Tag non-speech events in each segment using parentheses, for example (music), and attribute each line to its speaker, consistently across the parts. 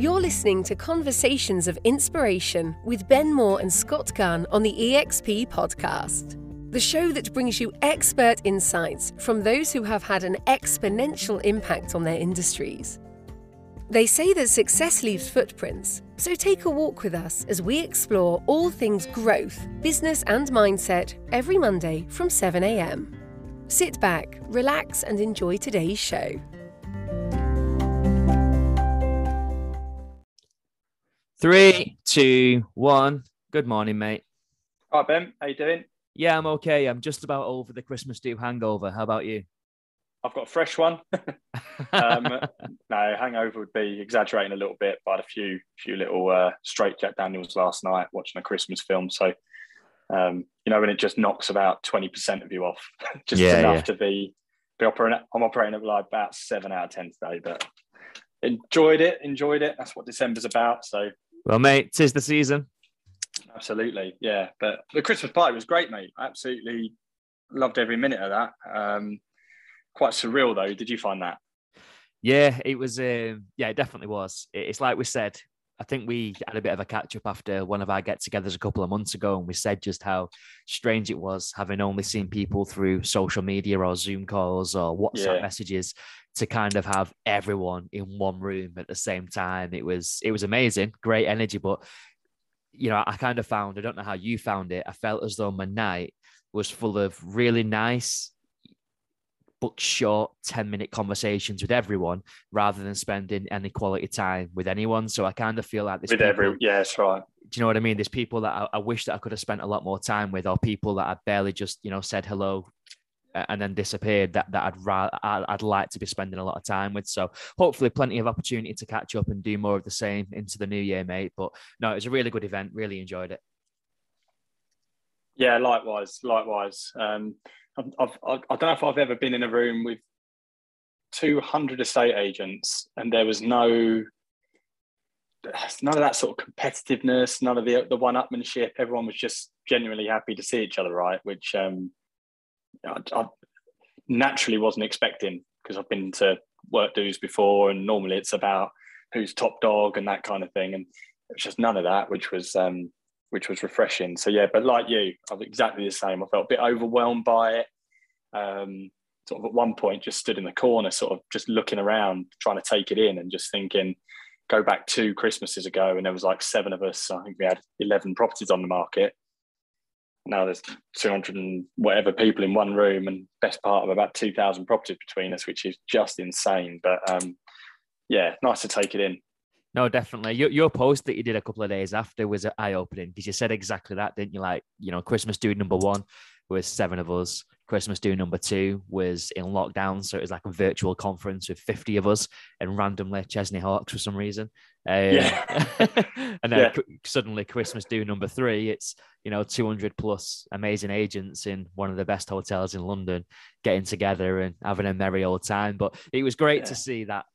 Speaker 1: You're listening to Conversations of Inspiration with Ben Moore and Scott Gunn on the EXP podcast, the show that brings you expert insights from those who have had an exponential impact on their industries. They say that success leaves footprints, so take a walk with us as we explore all things growth, business, and mindset every Monday from 7am. Sit back, relax, and enjoy today's show.
Speaker 2: Three, two, one. Good morning, mate.
Speaker 3: Hi Ben, how you doing?
Speaker 2: Yeah, I'm okay. I'm just about over the Christmas do hangover. How about you?
Speaker 3: I've got a fresh one. (laughs) um, no, hangover would be exaggerating a little bit, but I had a few few little uh, straight Jack Daniels last night watching a Christmas film. So, um, you know, when it just knocks about twenty percent of you off, (laughs) just
Speaker 2: Yeah,
Speaker 3: enough
Speaker 2: yeah.
Speaker 3: to be be operating. I'm operating at like about seven out of ten today, but enjoyed it. Enjoyed it. That's what December's about. So,
Speaker 2: well, mate, tis the season.
Speaker 3: absolutely, yeah. But the Christmas party was great, mate. I absolutely loved every minute of that. Um, quite surreal though. Did you find that?
Speaker 2: Yeah, it was. Um, yeah, it definitely was. It's like we said. I think we had a bit of a catch up after one of our get-togethers a couple of months ago, and we said just how strange it was having only seen people through social media or Zoom calls or WhatsApp
Speaker 3: Yeah.
Speaker 2: messages to kind of have everyone in one room at the same time. It was it was amazing, great energy, but you know, I kind of found I don't know how you found it. I felt as though my night was full of really nice but short 10 minute conversations with everyone rather than spending any quality time with anyone. So I kind of feel like this.
Speaker 3: With
Speaker 2: people,
Speaker 3: every, yeah, that's right.
Speaker 2: do you know what I mean? There's people that I, I wish that I could have spent a lot more time with, or people that I barely just, you know, said hello uh, and then disappeared that, that I'd, ra- I'd I'd like to be spending a lot of time with. So hopefully plenty of opportunity to catch up and do more of the same into the new year, mate. But no, it was a really good event. Really enjoyed it.
Speaker 3: Yeah, likewise, likewise. Um, I've, I I don't know if I've ever been in a room with 200 estate agents and there was no none of that sort of competitiveness, none of the the one-upmanship. Everyone was just genuinely happy to see each other, right? Which um, I, I naturally wasn't expecting because I've been to work dues before, and normally it's about who's top dog and that kind of thing, and it was just none of that, which was um, which was refreshing. So yeah, but like you, I was exactly the same. I felt a bit overwhelmed by it. Um, sort of at one point, just stood in the corner, sort of just looking around, trying to take it in, and just thinking. Go back two Christmases ago, and there was like seven of us. I think we had eleven properties on the market. Now there's 200 and whatever people in one room, and best part of about 2,000 properties between us, which is just insane. But um, yeah, nice to take it in.
Speaker 2: No, definitely. Your, your post that you did a couple of days after was eye opening because you said exactly that, didn't you? Like, you know, Christmas do number one was seven of us. Christmas do number two was in lockdown. So it was like a virtual conference with 50 of us and randomly Chesney Hawks for some reason. Um,
Speaker 3: Yeah. (laughs)
Speaker 2: and then
Speaker 3: Yeah.
Speaker 2: suddenly Christmas do number three, it's, you know, 200 plus amazing agents in one of the best hotels in London getting together and having a merry old time. But it was great to see that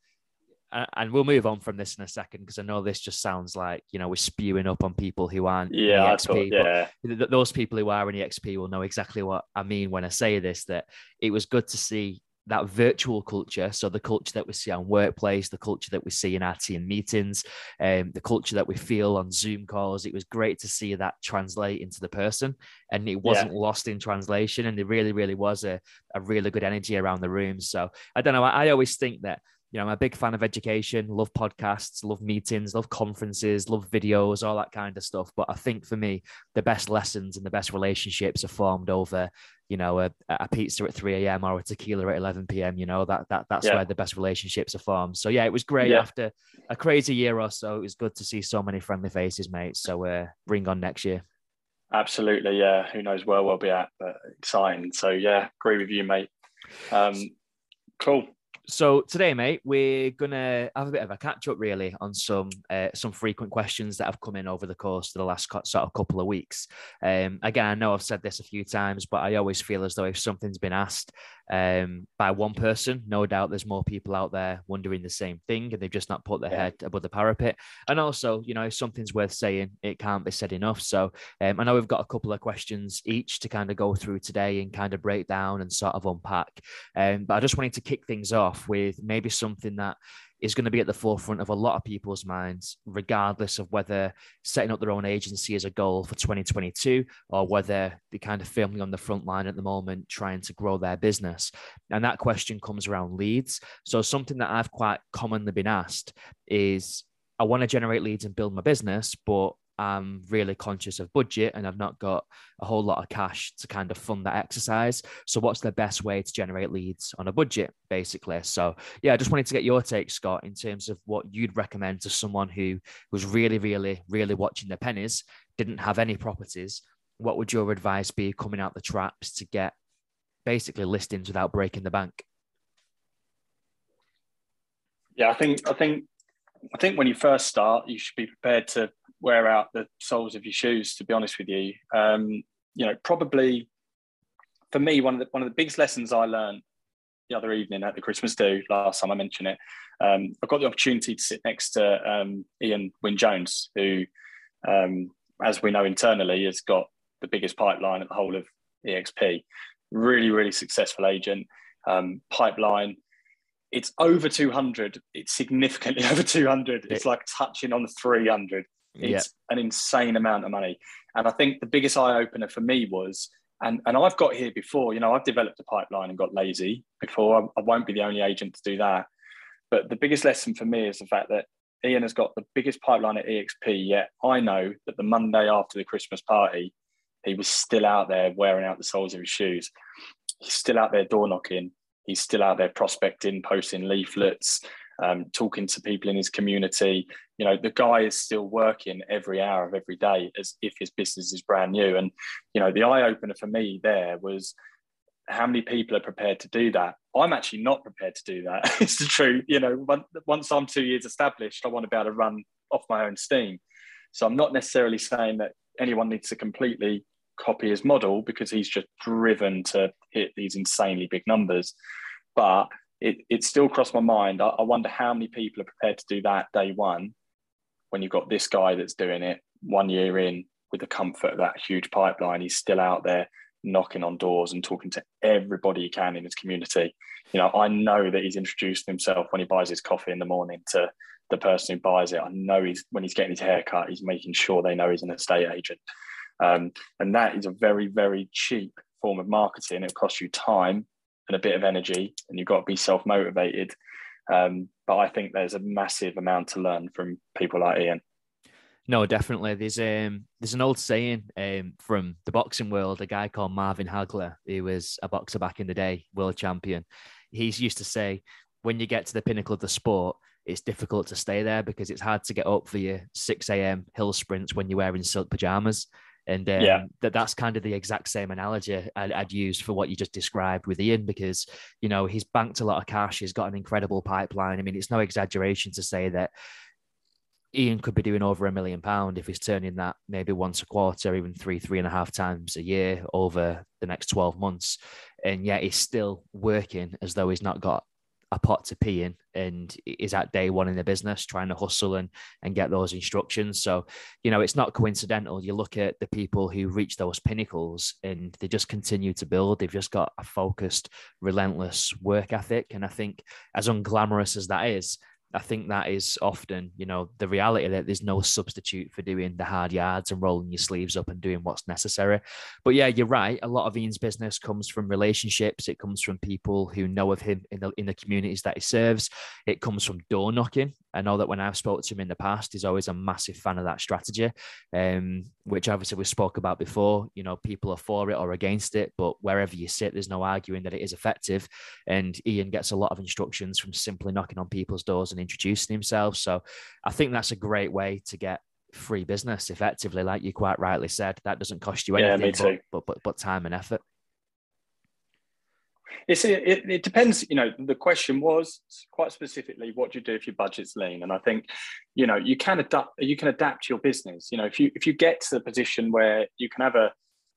Speaker 2: and we'll move on from this in a second because I know this just sounds like you know we're spewing up on people who aren't
Speaker 3: Yeah,
Speaker 2: EXP,
Speaker 3: thought,
Speaker 2: but
Speaker 3: yeah,
Speaker 2: th- those people who are in EXP will know exactly what I mean when I say this. That it was good to see that virtual culture, so the culture that we see on workplace, the culture that we see in our team meetings, um, the culture that we feel on Zoom calls. It was great to see that translate into the person, and it wasn't lost in translation. And there really, really was a, a really good energy around the room. So I don't know. I, I always think that you know, I'm a big fan of education, love podcasts, love meetings, love conferences, love videos, all that kind of stuff. But I think for me, the best lessons and the best relationships are formed over, you know, a, a pizza at 3 a.m. or a tequila at 11 p.m. You know, that that that's
Speaker 3: Yeah.
Speaker 2: where the best relationships are formed. So yeah, it was great
Speaker 3: Yeah.
Speaker 2: after a crazy year or so. It was good to see so many friendly faces, mate. So uh, bring on next year.
Speaker 3: absolutely. Yeah, who knows where we'll be at, but exciting. So yeah, agree with you, mate. Um, cool.
Speaker 2: So today, mate, we're gonna have a bit of a catch up, really, on some uh, some frequent questions that have come in over the course of the last co- sort of couple of weeks. Um, again, I know I've said this a few times, but I always feel as though if something's been asked um, by one person, no doubt there's more people out there wondering the same thing, and they've just not put their
Speaker 3: Yeah.
Speaker 2: head above the parapet. And also, you know, if something's worth saying, it can't be said enough. So um, I know we've got a couple of questions each to kind of go through today and kind of break down and sort of unpack. Um, but I just wanted to kick things off off with maybe something that is going to be at the forefront of a lot of people's minds, regardless of whether setting up their own agency is a goal for 2022 or whether they're kind of firmly on the front line at the moment trying to grow their business. And that question comes around leads. So, something that I've quite commonly been asked is I want to generate leads and build my business, but I'm really conscious of budget and I've not got a whole lot of cash to kind of fund that exercise. So, what's the best way to generate leads on a budget, basically? So, yeah, I just wanted to get your take, Scott, in terms of what you'd recommend to someone who was really, really, really watching the pennies, didn't have any properties. What would your advice be coming out the traps to get basically listings without breaking the bank?
Speaker 3: Yeah, I think I think I think when you first start, you should be prepared to wear out the soles of your shoes. To be honest with you, um, you know, probably for me, one of the one of the biggest lessons I learned the other evening at the Christmas do last time I mentioned it. Um, I got the opportunity to sit next to um, Ian Wynne Jones, who, um, as we know internally, has got the biggest pipeline at the whole of EXP. Really, really successful agent. Um, pipeline it's over 200 it's significantly (laughs) over 200 it's like touching on 300 it's an insane amount of money. And i think the biggest eye opener for me was and and i've got here before you know i've developed a pipeline and got lazy before. I, I won't be the only agent to do that. But the biggest lesson for me is the fact that ian has got the biggest pipeline at exp yet i know that the monday after the christmas party he was still out there wearing out the soles of his shoes. He's still out there door knocking. He's still out there prospecting, posting leaflets, um, talking to people in his community. You know, the guy is still working every hour of every day as if his business is brand new. And, you know, the eye opener for me there was how many people are prepared to do that? I'm actually not prepared to do that. (laughs) it's the truth. You know, once I'm two years established, I want to be able to run off my own steam. So I'm not necessarily saying that anyone needs to completely copy his model because he's just driven to hit these insanely big numbers. But it, it still crossed my mind. I, I wonder how many people are prepared to do that day one when you've got this guy that's doing it one year in with the comfort of that huge pipeline. He's still out there knocking on doors and talking to everybody he can in his community. You know, I know that he's introduced himself when he buys his coffee in the morning to the person who buys it. I know he's when he's getting his haircut, he's making sure they know he's an estate agent. Um, and that is a very, very cheap form of marketing. It costs you time and a bit of energy, and you've got to be self motivated. Um, but I think there's a massive amount to learn from people like Ian.
Speaker 2: No, definitely. There's um there's an old saying um from the boxing world. A guy called Marvin Hagler, who was a boxer back in the day, world champion. He's used to say, when you get to the pinnacle of the sport, it's difficult to stay there because it's hard to get up for your 6 a.m. hill sprints when you're wearing silk pajamas. And um, yeah. that that's kind of the exact same analogy I'd, I'd use for what you just described with Ian, because you know he's banked a lot of cash, he's got an incredible pipeline. I mean, it's no exaggeration to say that Ian could be doing over a million pound if he's turning that maybe once a quarter, even three, three and a half times a year over the next 12 months. And yet he's still working as though he's not got a pot to pee in and is at day one in the business trying to hustle and and get those instructions. So you know it's not coincidental. You look at the people who reach those pinnacles and they just continue to build. They've just got a focused relentless work ethic. And i think as unglamorous as that is I think that is often, you know, the reality that there's no substitute for doing the hard yards and rolling your sleeves up and doing what's necessary. But yeah, you're right. A lot of Ian's business comes from relationships. It comes from people who know of him in the in the communities that he serves. It comes from door knocking. I know that when I've spoke to him in the past, he's always a massive fan of that strategy, um, which obviously we spoke about before. You know, people are for it or against it, but wherever you sit, there's no arguing that it is effective. And Ian gets a lot of instructions from simply knocking on people's doors and introducing himself. So I think that's a great way to get free business effectively, like you quite rightly said. That doesn't cost you anything yeah, but, but, but, but time and effort.
Speaker 3: It's, it, it depends. You know, the question was quite specifically, what do you do if your budget's lean? And I think, you know, you can adapt. You can adapt your business. You know, if you if you get to the position where you can have a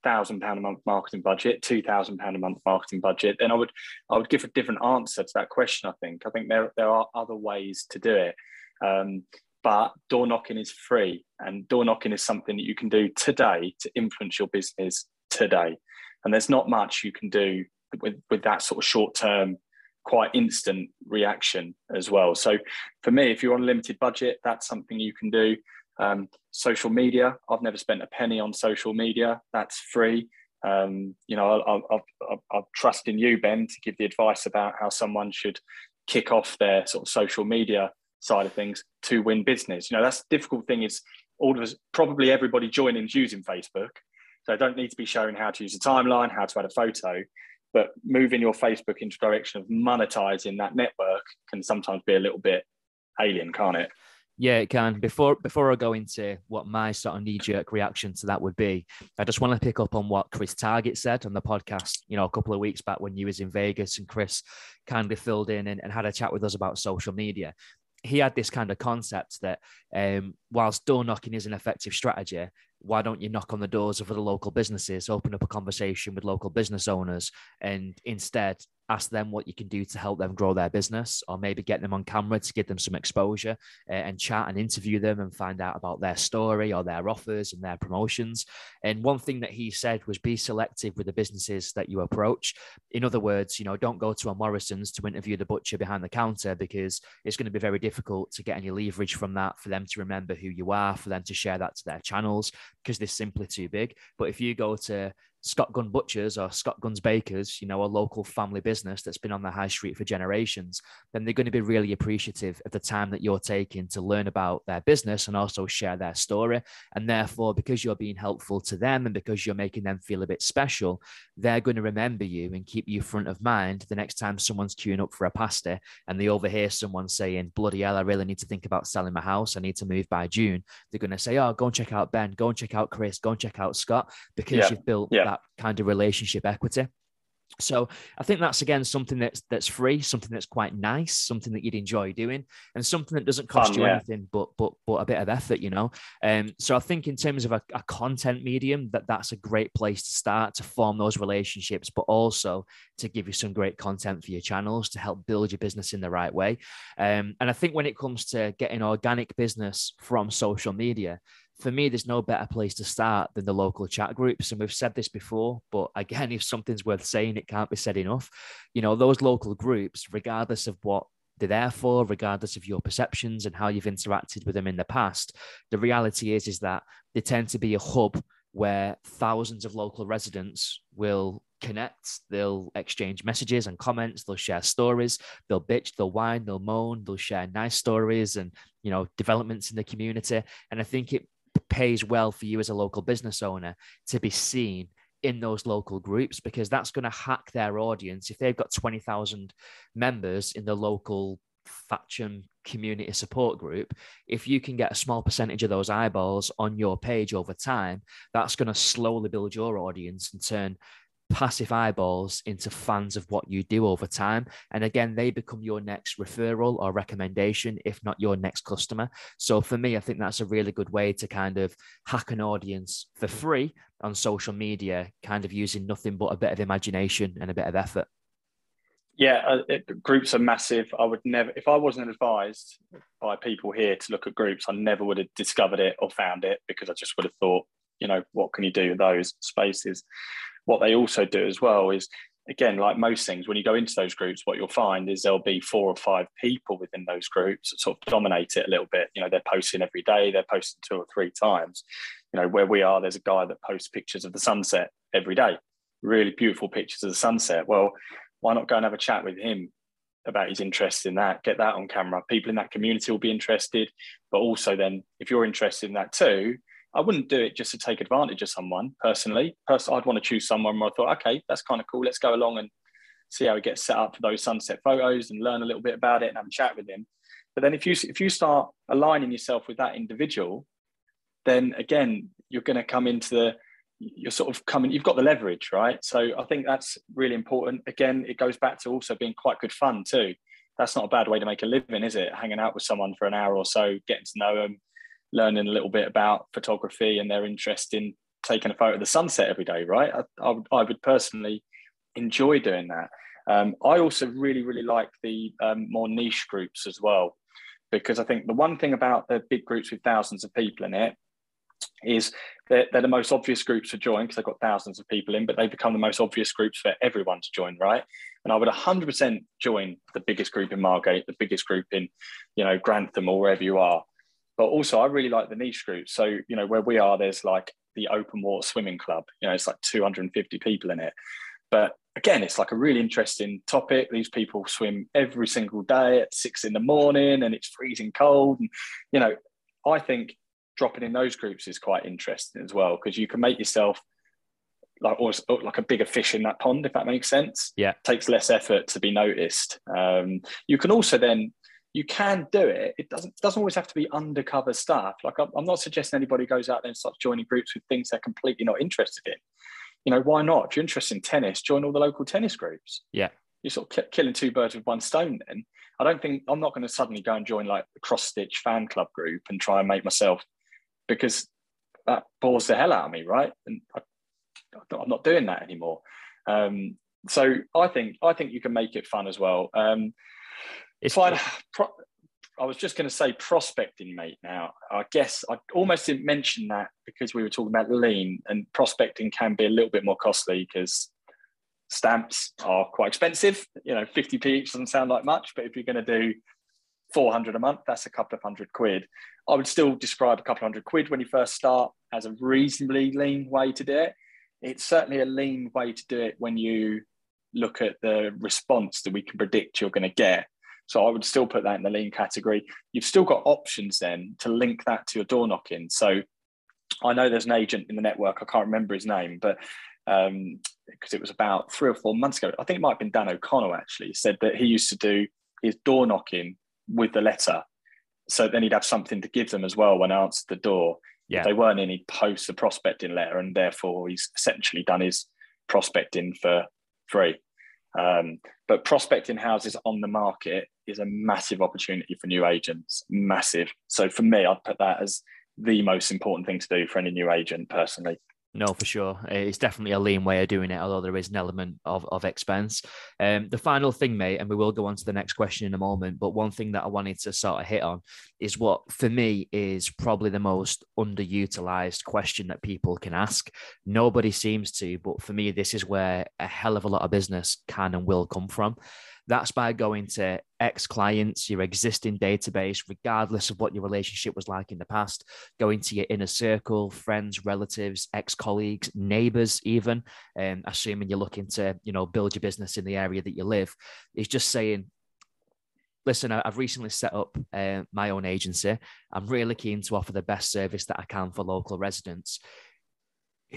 Speaker 3: thousand pound a month marketing budget, two thousand pound a month marketing budget, then I would I would give a different answer to that question. I think I think there there are other ways to do it. Um, but door knocking is free, and door knocking is something that you can do today to influence your business today. And there's not much you can do with with that sort of short term quite instant reaction as well. So for me, if you're on a limited budget, that's something you can do. Um, social media, I've never spent a penny on social media. That's free. Um, you know, I, I, I, I trust in you, Ben, to give the advice about how someone should kick off their sort of social media side of things to win business. You know, that's the difficult thing is all of us, probably everybody joining is using Facebook. So I don't need to be showing how to use a timeline, how to add a photo, but moving your Facebook into direction of monetizing that network can sometimes be a little bit alien, can't it?
Speaker 2: Yeah, it can. Before before I go into what my sort of knee jerk reaction to that would be, I just want to pick up on what Chris Target said on the podcast. You know, a couple of weeks back when you was in Vegas and Chris kindly filled in and, and had a chat with us about social media. He had this kind of concept that um, whilst door knocking is an effective strategy, why don't you knock on the doors of other local businesses, open up a conversation with local business owners, and instead ask them what you can do to help them grow their business, or maybe get them on camera to give them some exposure uh, and chat and interview them and find out about their story or their offers and their promotions. And one thing that he said was be selective with the businesses that you approach. In other words, you know, don't go to a Morrison's to interview the butcher behind the counter because it's going to be very difficult to get any leverage from that for them to remember who you are, for them to share that to their channels because they're simply too big. But if you go to Scott Gunn Butchers or Scott Gunn's Bakers, you know, a local family business that's been on the high street for generations, then they're going to be really appreciative of the time that you're taking to learn about their business and also share their story. And therefore, because you're being helpful to them and because you're making them feel a bit special, they're going to remember you and keep you front of mind the next time someone's queuing up for a pasta and they overhear someone saying, Bloody hell, I really need to think about selling my house. I need to move by June. They're going to say, Oh, go and check out Ben, go and check out Chris, go and check out Scott, because yeah. you've built yeah that kind of relationship equity. So I think that's again something that's that's free, something that's quite nice, something that you'd enjoy doing, and something that doesn't cost Fun, you yeah. anything but but but a bit of effort, you know. Um, so I think in terms of a, a, content medium, that that's a great place to start to form those relationships, but also to give you some great content for your channels to help build your business in the right way. Um, and I think when it comes to getting organic business from social media, for me, there's no better place to start than the local chat groups. And we've said this before, but again, (laughs) if something's worth saying, it can't be said enough. You know, those local groups, regardless of what they're there for, regardless of your perceptions and how you've interacted with them in the past, the reality is, is that they tend to be a hub where thousands of local residents will connect, they'll exchange messages and comments, they'll share stories, they'll bitch, they'll whine, they'll moan, they'll share nice stories and you know developments in the community. And I think it pays well for you as a local business owner to be seen in those local groups because that's going to hack their audience. If they've got 20,000 members in the local Thatcham community support group, if you can get a small percentage of those eyeballs on your page over time, that's going to slowly build your audience and turn passive eyeballs into fans of what you do over time. And again, they become your next referral or recommendation, if not your next customer. So for me, I think that's a really good way to kind of hack an audience for free on social media, kind of using nothing but a bit of imagination and a bit of effort.
Speaker 3: Yeah, uh, it, groups are massive. I would never, if I wasn't advised by people here to look at groups, I never would have discovered it or found it because I just would have thought, you know, what can you do with those spaces? What they also do as well is again like most things when you go into those groups what you'll find is there'll be four or five people within those groups that sort of dominate it a little bit. You know they're posting every day they're posting two or three times. You know where we are there's a guy that posts pictures of the sunset every day. Really beautiful pictures of the sunset. Well why not go and have a chat with him about his interest in that? Get that on camera. People in that community will be interested but also then if you're interested in that too I wouldn't do it just to take advantage of someone personally. Personally, I'd want to choose someone where I thought, okay, that's kind of cool. Let's go along and see how he gets set up for those sunset photos and learn a little bit about it and have a chat with him. But then if you if you start aligning yourself with that individual, then again you're going to come into the you're sort of coming you've got the leverage right so i think that's really important again it goes back to also being quite good fun too that's not a bad way to make a living is it hanging out with someone for an hour or so getting to know them learning a little bit about photography and their interest in taking a photo of the sunset every day, right? I, I, would, I would, personally enjoy doing that. Um, I also really, really like the um, more niche groups as well, because I think the one thing about the big groups with thousands of people in it is they're, they're the most obvious groups to join because they've got thousands of people in, but they become the most obvious groups for everyone to join, right? And I would 100% join the biggest group in Margate, the biggest group in, you know, Grantham or wherever you are. But also, I really like the niche groups. So, you know, where we are, there's like the open water swimming club. You know, it's like 250 people in it. But again, it's like a really interesting topic. These people swim every single day at six in the morning and it's freezing cold. And, you know, I think dropping in those groups is quite interesting as well because you can make yourself like like a bigger fish in that pond, if that makes sense.
Speaker 2: Yeah. It
Speaker 3: takes less effort to be noticed. Um, you can also then you can do it. It doesn't doesn't always have to be undercover stuff. Like I'm, I'm not suggesting anybody goes out there and starts joining groups with things they're completely not interested in. You know, why not? If you're interested in tennis, join all the local tennis groups.
Speaker 2: Yeah.
Speaker 3: You're sort of killing two birds with one stone then. I don't think I'm not going to suddenly go and join like the cross stitch fan club group and try and make myself because that bores the hell out of me, right? And I, I'm not doing that anymore. Um, so I think I think you can make it fun as well. Um, it's fine. Pro- I was just going to say prospecting, mate. Now, I guess I almost didn't mention that because we were talking about lean and prospecting can be a little bit more costly because stamps are quite expensive. You know, 50p each doesn't sound like much, but if you're going to do 400 a month, that's a couple of hundred quid. I would still describe a couple of hundred quid when you first start as a reasonably lean way to do it. It's certainly a lean way to do it when you look at the response that we can predict you're going to get. So I would still put that in the lean category. You've still got options then to link that to your door knocking. So I know there's an agent in the network, I can't remember his name, but because um, it was about three or four months ago, I think it might have been Dan O'Connell actually, said that he used to do his door knocking with the letter. So then he'd have something to give them as well when I answered the door.
Speaker 2: Yeah.
Speaker 3: If they weren't in, he'd post the prospecting letter, and therefore he's essentially done his prospecting for free. Um, but prospecting houses on the market is a massive opportunity for new agents, massive. So for me, I'd put that as the most important thing to do for any new agent personally.
Speaker 2: No, for sure. It's definitely a lean way of doing it, although there is an element of, of expense. Um, the final thing, mate, and we will go on to the next question in a moment, but one thing that I wanted to sort of hit on is what for me is probably the most underutilized question that people can ask. Nobody seems to, but for me, this is where a hell of a lot of business can and will come from. That's by going to ex clients, your existing database, regardless of what your relationship was like in the past, going to your inner circle, friends, relatives, ex colleagues, neighbors, even, um, assuming you're looking to, you know, build your business in the area that you live, is just saying, listen, I've recently set up uh, my own agency. I'm really keen to offer the best service that I can for local residents.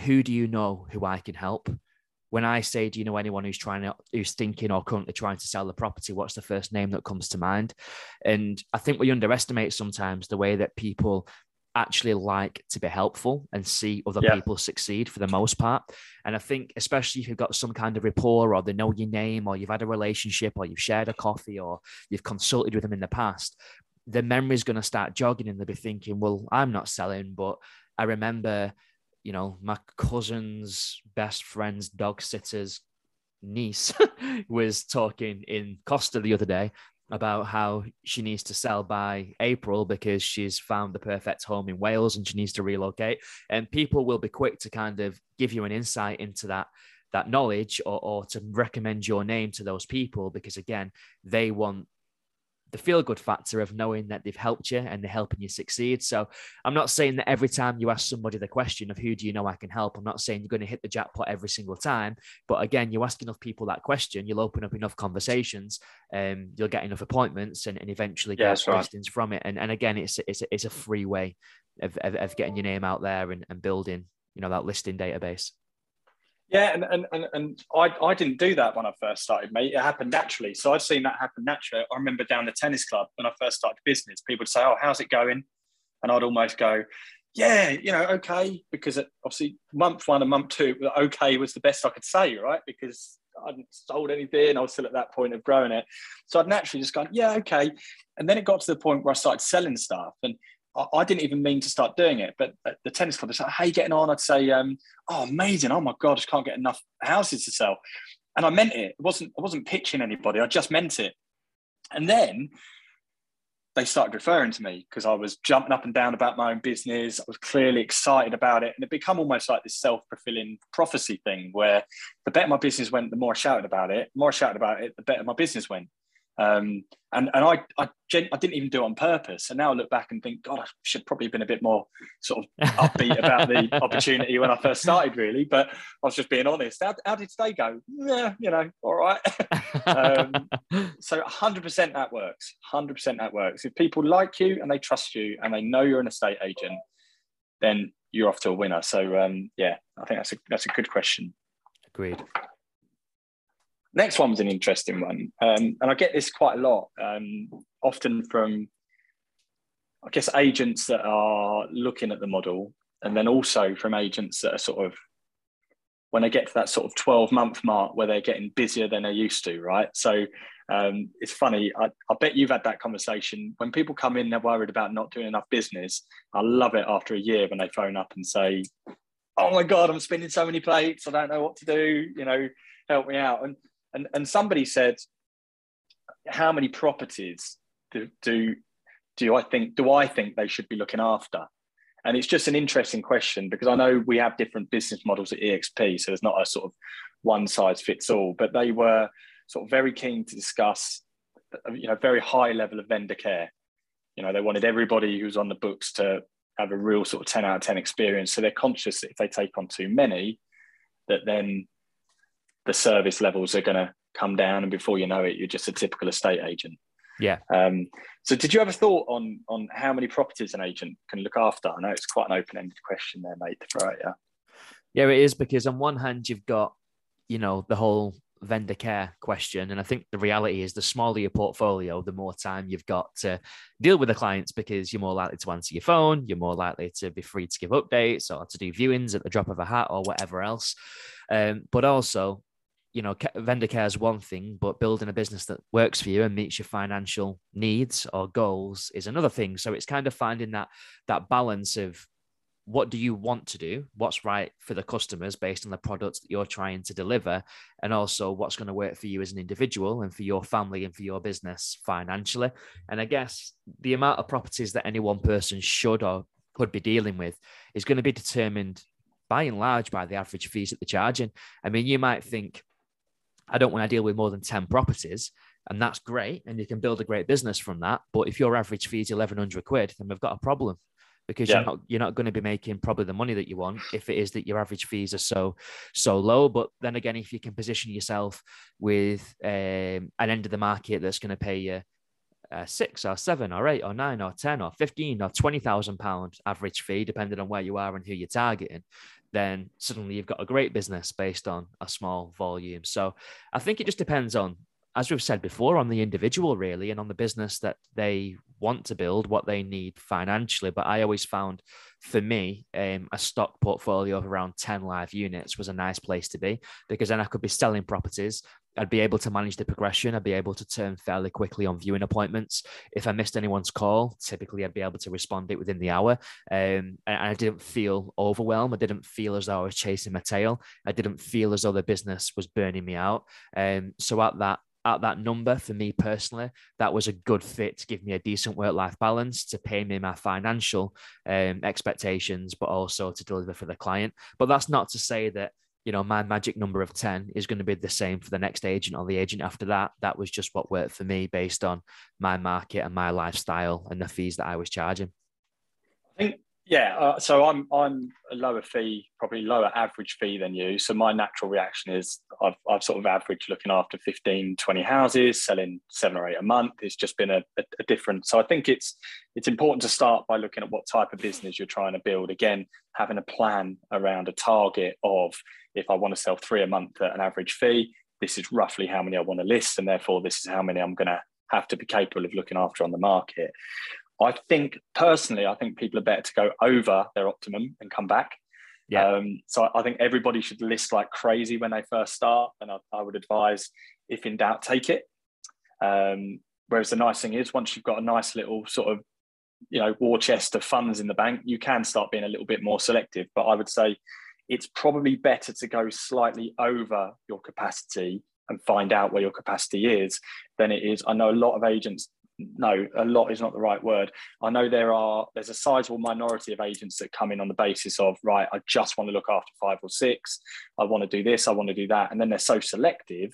Speaker 2: Who do you know who I can help? When I say, do you know anyone who's trying to, who's thinking or currently trying to sell the property? What's the first name that comes to mind? And I think we underestimate sometimes the way that people actually like to be helpful and see other yeah. people succeed for the most part. And I think, especially if you've got some kind of rapport or they know your name or you've had a relationship or you've shared a coffee or you've consulted with them in the past, the memory's going to start jogging and they'll be thinking, well, I'm not selling, but I remember you know, my cousin's best friend's dog sitter's niece (laughs) was talking in Costa the other day about how she needs to sell by April because she's found the perfect home in Wales and she needs to relocate. And people will be quick to kind of give you an insight into that that knowledge or, or to recommend your name to those people because again they want the feel good factor of knowing that they've helped you and they're helping you succeed. So I'm not saying that every time you ask somebody the question of who do you know I can help, I'm not saying you're going to hit the jackpot every single time. But again, you ask enough people that question, you'll open up enough conversations, and um, you'll get enough appointments and, and eventually get yeah, listings right. from it. And, and again, it's, it's, it's a free way of, of, of getting your name out there and, and building, you know, that listing database.
Speaker 3: Yeah, and, and, and, and I, I didn't do that when I first started, mate. It happened naturally. So I'd seen that happen naturally. I remember down the tennis club when I first started business, people would say, Oh, how's it going? And I'd almost go, Yeah, you know, okay. Because obviously, month one and month two, okay was the best I could say, right? Because I hadn't sold anything. I was still at that point of growing it. So I'd naturally just gone, Yeah, okay. And then it got to the point where I started selling stuff. And I, didn't even mean to start doing it, but the tennis club, they said, "How you getting on?" I'd say, um, "Oh, amazing! Oh my god, I just can't get enough houses to sell," and I meant it. It wasn't I wasn't pitching anybody. I just meant it. And then they started referring to me because I was jumping up and down about my own business. I was clearly excited about it. And it become almost like this self-fulfilling prophecy thing where the better my business went, the more I shouted about it. The more I shouted about it, the better my business went. Um, and and I, I, I didn't even do it on purpose. And now I look back and think, God, I should probably have been a bit more sort of upbeat about the (laughs) opportunity when I first started, really. But I was just being honest. How, how did today go? Yeah, you know, all right. (laughs) um, so 100% that works. 100% that works. If people like you and they trust you and they know you're an estate agent, then you're off to a winner. So um, yeah, I think that's a that's a good question.
Speaker 2: Agreed.
Speaker 3: Next one was an interesting one, um, and I get this quite a lot, um, often from, I guess, agents that are looking at the model, and then also from agents that are sort of, when they get to that sort of twelve month mark where they're getting busier than they used to, right? So um, it's funny. I, I, bet you've had that conversation when people come in, they're worried about not doing enough business. I love it after a year when they phone up and say, "Oh my god, I'm spinning so many plates. I don't know what to do. You know, help me out." And and and somebody said, how many properties do do do I think do I think they should be looking after? And it's just an interesting question because I know we have different business models at EXP, so there's not a sort of one size fits all. But they were sort of very keen to discuss, you know, very high level of vendor care. You know, they wanted everybody who's on the books to have a real sort of 10 out of 10 experience. So they're conscious that if they take on too many, that then the service levels are going to come down, and before you know it, you're just a typical estate agent.
Speaker 2: Yeah.
Speaker 3: Um, so, did you have a thought on on how many properties an agent can look after? I know it's quite an open ended question there, mate. At you.
Speaker 2: Yeah, it is because on one hand you've got, you know, the whole vendor care question, and I think the reality is the smaller your portfolio, the more time you've got to deal with the clients because you're more likely to answer your phone, you're more likely to be free to give updates or to do viewings at the drop of a hat or whatever else. Um, but also you know, vendor care is one thing, but building a business that works for you and meets your financial needs or goals is another thing. So it's kind of finding that that balance of what do you want to do, what's right for the customers based on the products that you're trying to deliver, and also what's going to work for you as an individual and for your family and for your business financially. And I guess the amount of properties that any one person should or could be dealing with is going to be determined by and large by the average fees that they're charging. I mean, you might think I don't want to deal with more than 10 properties. And that's great. And you can build a great business from that. But if your average fee is 1100 quid, then we've got a problem because yeah. you're not you're not going to be making probably the money that you want if it is that your average fees are so so low. But then again, if you can position yourself with um, an end of the market that's going to pay you uh, six or seven or eight or nine or ten or fifteen or twenty thousand pound average fee, depending on where you are and who you're targeting, then suddenly you've got a great business based on a small volume. So I think it just depends on, as we've said before, on the individual really and on the business that they want to build, what they need financially. But I always found for me, um, a stock portfolio of around 10 live units was a nice place to be because then I could be selling properties I'd be able to manage the progression. I'd be able to turn fairly quickly on viewing appointments. If I missed anyone's call, typically I'd be able to respond it within the hour. Um, and I didn't feel overwhelmed. I didn't feel as though I was chasing my tail. I didn't feel as though the business was burning me out. Um, so at that at that number for me personally, that was a good fit to give me a decent work life balance, to pay me my financial um, expectations, but also to deliver for the client. But that's not to say that you know, my magic number of 10 is going to be the same for the next agent or the agent after that. That was just what worked for me based on my market and my lifestyle and the fees that I was charging.
Speaker 3: I think, yeah. Uh, so I'm, I'm a lower fee, probably lower average fee than you. So my natural reaction is I've, I've sort of averaged looking after 15, 20 houses, selling seven or eight a month. It's just been a, a, a different. So I think it's, it's important to start by looking at what type of business you're trying to build. Again, having a plan around a target of, if I want to sell three a month at an average fee, this is roughly how many I want to list, and therefore this is how many I'm going to have to be capable of looking after on the market. I think personally, I think people are better to go over their optimum and come back. Yeah. Um, so I think everybody should list like crazy when they first start, and I, I would advise, if in doubt, take it. Um, whereas the nice thing is, once you've got a nice little sort of, you know, war chest of funds in the bank, you can start being a little bit more selective. But I would say it's probably better to go slightly over your capacity and find out where your capacity is than it is. I know a lot of agents no, a lot is not the right word. I know there are there's a sizable minority of agents that come in on the basis of right, I just want to look after five or six, I want to do this, I want to do that, and then they're so selective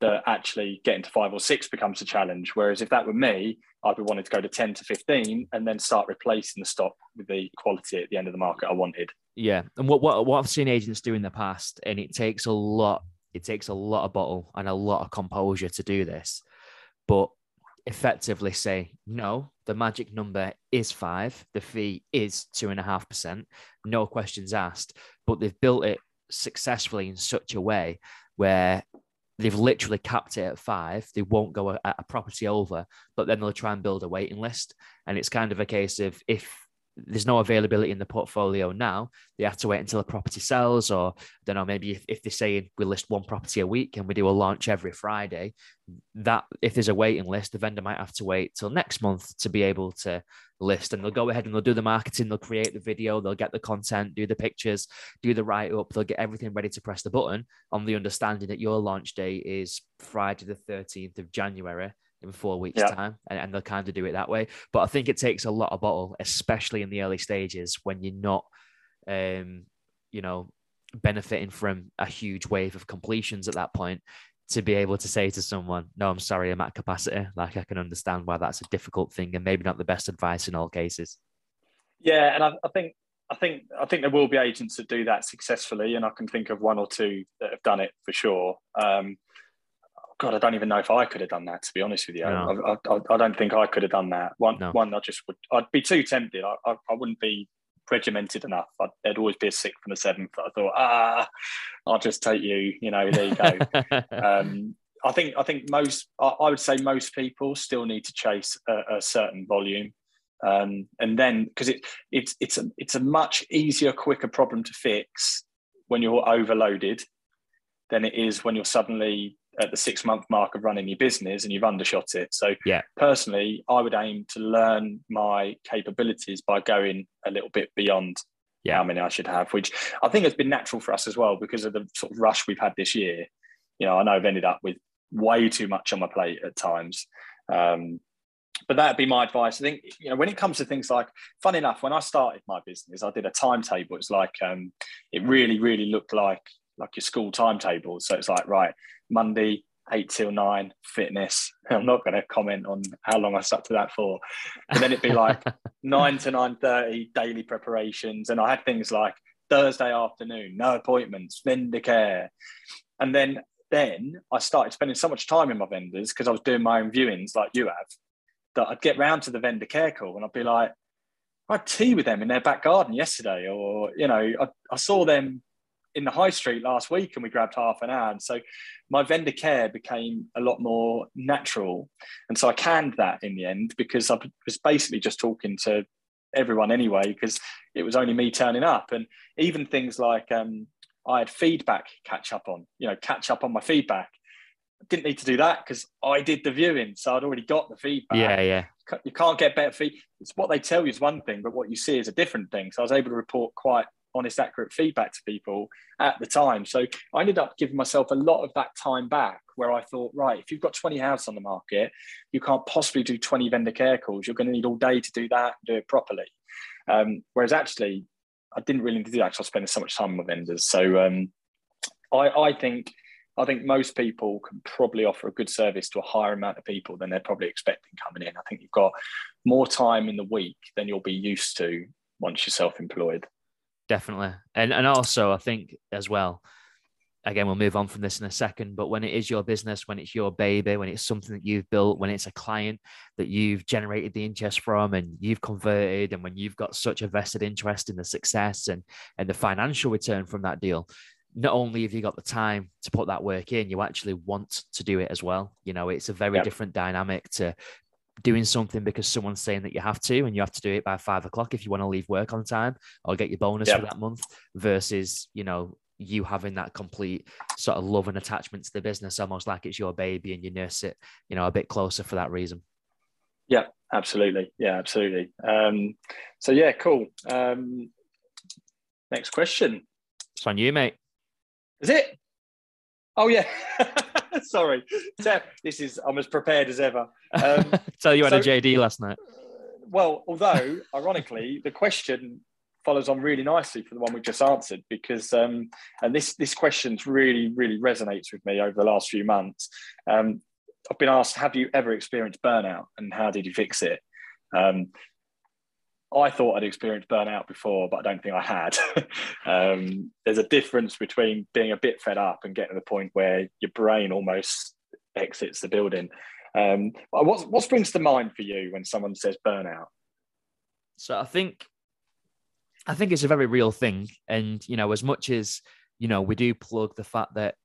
Speaker 3: that actually getting to five or six becomes a challenge. Whereas if that were me, I'd be wanting to go to 10 to 15 and then start replacing the stock with the quality at the end of the market I wanted.
Speaker 2: Yeah. And what, what, what I've seen agents do in the past, and it takes a lot, it takes a lot of bottle and a lot of composure to do this. But effectively say, no, the magic number is five, the fee is two and a half percent, no questions asked. But they've built it successfully in such a way where they've literally capped it at five. They won't go a, a, property over, but then they'll try and build a waiting list. And it's kind of a case of if there's no availability in the portfolio now, they have to wait until the property sells, or I don't know, maybe if, if they're saying we list one property a week and we do a launch every Friday, that if there's a waiting list, the vendor might have to wait till next month to be able to list. And they'll go ahead and they'll do the marketing, they'll create the video, they'll get the content, do the pictures, do the write up, they'll get everything ready to press the button on the understanding that your launch day is Friday the 13th of January in four weeks' yeah. time, and, and, they'll kind of do it that way. But I think it takes a lot of bottle, especially in the early stages when you're not, um, you know, benefiting from a huge wave of completions at that point. To be able to say to someone, "No, I'm sorry, I'm at capacity," like I can understand why that's a difficult thing, and maybe not the best advice in all cases.
Speaker 3: Yeah, and I, I think I think I think there will be agents that do that successfully, and I can think of one or two that have done it for sure. Um, God, I don't even know if I could have done that. To be honest with you, no. I, I, I, don't think I could have done that. One, no. one, I just would. I'd be too tempted. I, I, I wouldn't be regimented enough. I'd, there'd always be a sixth and a seventh. I thought, ah, I'll just take you. You know, there you go. (laughs) um, I think I think most. I, I, would say most people still need to chase a, a certain volume, um, and then because it it's it's a it's a much easier, quicker problem to fix when you're overloaded than it is when you're suddenly at the six month mark of running your business and you've undershot it. So,
Speaker 2: yeah,
Speaker 3: personally, I would aim to learn my capabilities by going a little bit beyond yeah. how many I should have, which I think has been natural for us as well because of the sort of rush we've had this year. You know, I know I've ended up with way too much on my plate at times. Um, but that'd be my advice. I think you know when it comes to things like, fun enough, when I started my business, I did a timetable. It's like um, it really, really looked like like your school timetable. So it's like right, Monday, eight till nine, fitness. (laughs) I'm not going to comment on how long I stuck to that for. And then it'd be like (laughs) nine to nine thirty daily preparations, and I had things like Thursday afternoon, no appointments, vendor care, and then then I started spending so much time in my vendors because I was doing my own viewings like you have that I'd get round to the vendor care call and I'd be like, I had tea with them in their back garden yesterday, or you know, I, I saw them in the high street last week and we grabbed half an hour. And so my vendor care became a lot more natural. And so I canned that in the end because I was basically just talking to everyone anyway, because it was only me turning up. And even things like um, I had feedback catch up on, you know, catch up on my feedback. I didn't need to do that because I did the viewing. So I'd already got the feedback.
Speaker 2: Yeah, yeah.
Speaker 3: You can't get better feedback. It's what they tell you is one thing, but what you see is a different thing. So I was able to report quite honest, accurate feedback to people at the time. So I ended up giving myself a lot of that time back where I thought, right, if you've got 20 houses on the market, you can't possibly do 20 vendor care calls. You're going to need all day to do that and do it properly. Um, whereas actually, I didn't really do that because I was spending so much time with vendors. So um, I, I think I think most people can probably offer a good service to a higher amount of people than they're probably expecting coming in. I think you've got more time in the week than you'll be used to once you're self-employed
Speaker 2: definitely. And and also I think as well, again, we'll move on from this in a second, but when it is your business, when it's your baby, when it's something that you've built, when it's a client that you've generated the interest from and you've converted, and when you've got such a vested interest in the success and and the financial return from that deal, not only have you got the time to put that work in, you actually want to do it as well. You know, it's a very yep. different dynamic to doing something because someone's saying that you have to and you have to do it by five o'clock if you want to leave work on time or get your bonus yep. for that month versus you know you having that complete sort of love and attachment to the business almost like it's your baby and you nurse it you know a bit closer for that reason.
Speaker 3: Yeah absolutely. Yeah absolutely. Um so yeah cool. Um next question.
Speaker 2: It's on you mate.
Speaker 3: Is it Oh yeah. (laughs) Sorry, this is I'm as prepared as ever. Um, (laughs)
Speaker 2: Tell you had so, a JD last night.
Speaker 3: Well, although ironically, the question follows on really nicely for the one we just answered because um, and this this question's really really resonates with me over the last few months. Um, I've been asked, have you ever experienced burnout and how did you fix it? Um, I thought I'd experienced burnout before, but I don't think I had. (laughs) um, there's a difference between being a bit fed up and getting to the point where your brain almost exits the building. Um, what, what springs to mind for you when someone says burnout?
Speaker 2: So I think, I think it's a very real thing, and you know, as much as you know, we do plug the fact that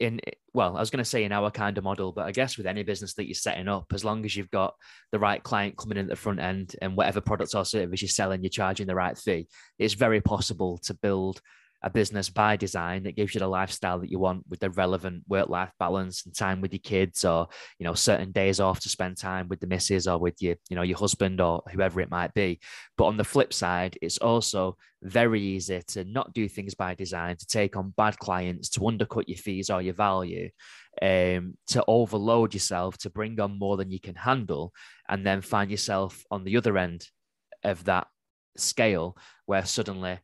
Speaker 2: in well, I was going to say in our kind of model, but I guess with any business that you're setting up, as long as you've got the right client coming in at the front end and whatever products or service you're selling, you're charging the right fee, it's very possible to build a business by design that gives you the lifestyle that you want with the relevant work-life balance and time with your kids or you know certain days off to spend time with the missus or with your you know your husband or whoever it might be. But on the flip side it's also very easy to not do things by design to take on bad clients to undercut your fees or your value um, to overload yourself to bring on more than you can handle and then find yourself on the other end of that scale where suddenly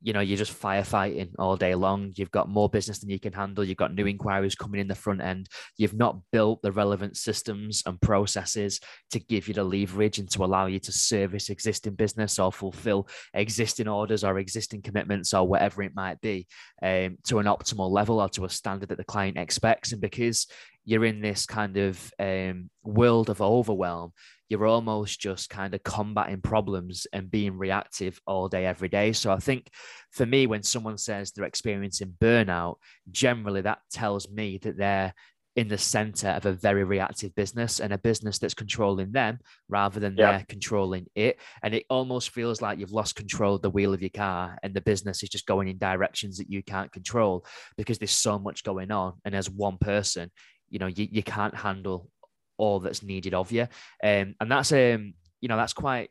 Speaker 2: you know, you're just firefighting all day long. You've got more business than you can handle. You've got new inquiries coming in the front end. You've not built the relevant systems and processes to give you the leverage and to allow you to service existing business or fulfill existing orders or existing commitments or whatever it might be um, to an optimal level or to a standard that the client expects. And because you're in this kind of um, world of overwhelm, you're almost just kind of combating problems and being reactive all day, every day. So I think for me, when someone says they're experiencing burnout, generally that tells me that they're in the center of a very reactive business and a business that's controlling them rather than yeah. they're controlling it. And it almost feels like you've lost control of the wheel of your car and the business is just going in directions that you can't control because there's so much going on. And as one person, you know, you, you can't handle all that's needed of you. Um, and that's um, you know, that's quite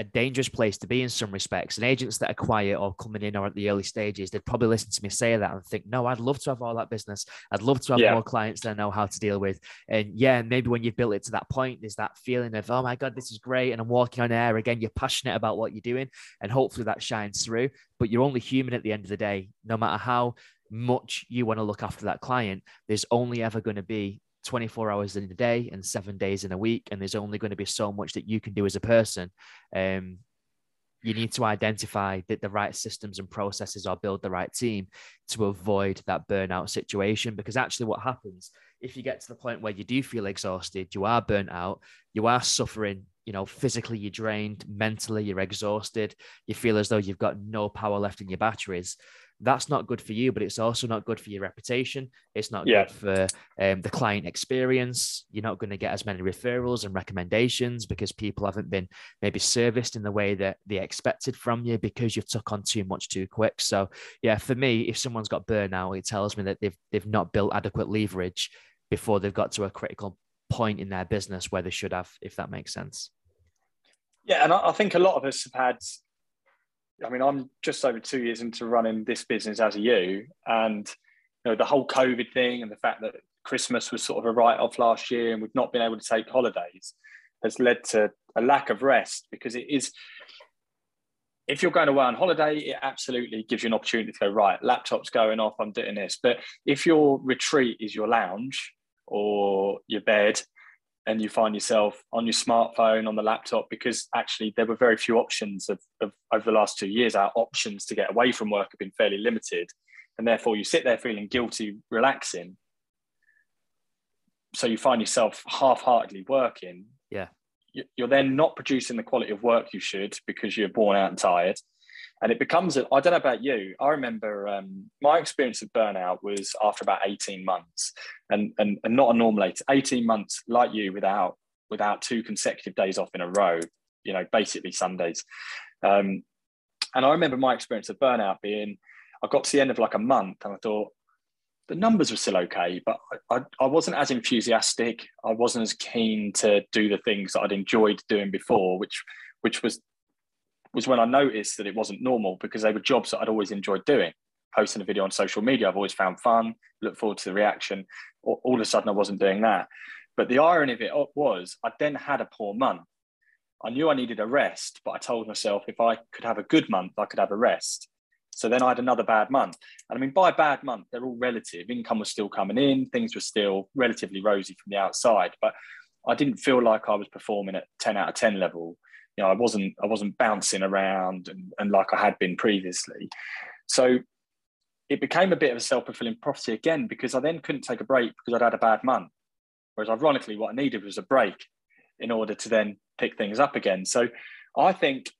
Speaker 2: a dangerous place to be in some respects. And agents that are quiet or coming in or at the early stages, they'd probably listen to me say that and think, no, I'd love to have all that business. I'd love to have yeah. more clients that I know how to deal with. And yeah, maybe when you've built it to that point, there's that feeling of, oh my God, this is great. And I'm walking on air again. You're passionate about what you're doing. And hopefully that shines through. But you're only human at the end of the day, no matter how much you want to look after that client, there's only ever going to be 24 hours in a day and seven days in a week, and there's only going to be so much that you can do as a person. Um, you need to identify that the right systems and processes or build the right team to avoid that burnout situation. Because actually, what happens if you get to the point where you do feel exhausted, you are burnt out, you are suffering, you know, physically you're drained, mentally you're exhausted, you feel as though you've got no power left in your batteries that's not good for you, but it's also not good for your reputation. It's not yeah. good for um, the client experience. You're not going to get as many referrals and recommendations because people haven't been maybe serviced in the way that they expected from you because you've took on too much too quick. So yeah, for me, if someone's got burnout, it tells me that they've they've not built adequate leverage before they've got to a critical point in their business where they should have, if that makes sense.
Speaker 3: Yeah, and I think a lot of us have had I mean, I'm just over two years into running this business as you, and you know the whole COVID thing and the fact that Christmas was sort of a write-off last year, and we've not been able to take holidays, has led to a lack of rest because it is. If you're going away on holiday, it absolutely gives you an opportunity to go right. Laptop's going off. I'm doing this. But if your retreat is your lounge or your bed, and you find yourself on your smartphone on the laptop because actually there were very few options of, of, over the last two years. Our options to get away from work have been fairly limited and therefore you sit there feeling guilty relaxing. So you find yourself half-heartedly working.
Speaker 2: Yeah.
Speaker 3: You're then not producing the quality of work you should because you're worn out and tired and it becomes a, I don't know about you I remember um, my experience of burnout was after about 18 months and, and, and not a normal 18 months like you without without two consecutive days off in a row you know basically Sundays um, and I remember my experience of burnout being I got to the end of like a month and I thought the numbers were still okay, but I, I, wasn't as enthusiastic. I wasn't as keen to do the things that I'd enjoyed doing before, which which was was when I noticed that it wasn't normal because they were jobs that I'd always enjoyed doing. posting a video on social media. I've always found fun, look forward to the reaction. All, of a sudden, I wasn't doing that. But the irony of it was, I then had a poor month. I knew I needed a rest, but I told myself if I could have a good month, I could have a rest. So then I had another bad month. And I mean, by bad month, they're all relative. Income was still coming in, things were still relatively rosy from the outside, but I didn't feel like I was performing at 10 out of 10 level. You know, I wasn't I wasn't bouncing around and, and like I had been previously. So it became a bit of a self-fulfilling prophecy again because I then couldn't take a break because I'd had a bad month. Whereas ironically, what I needed was a break in order to then pick things up again. So I think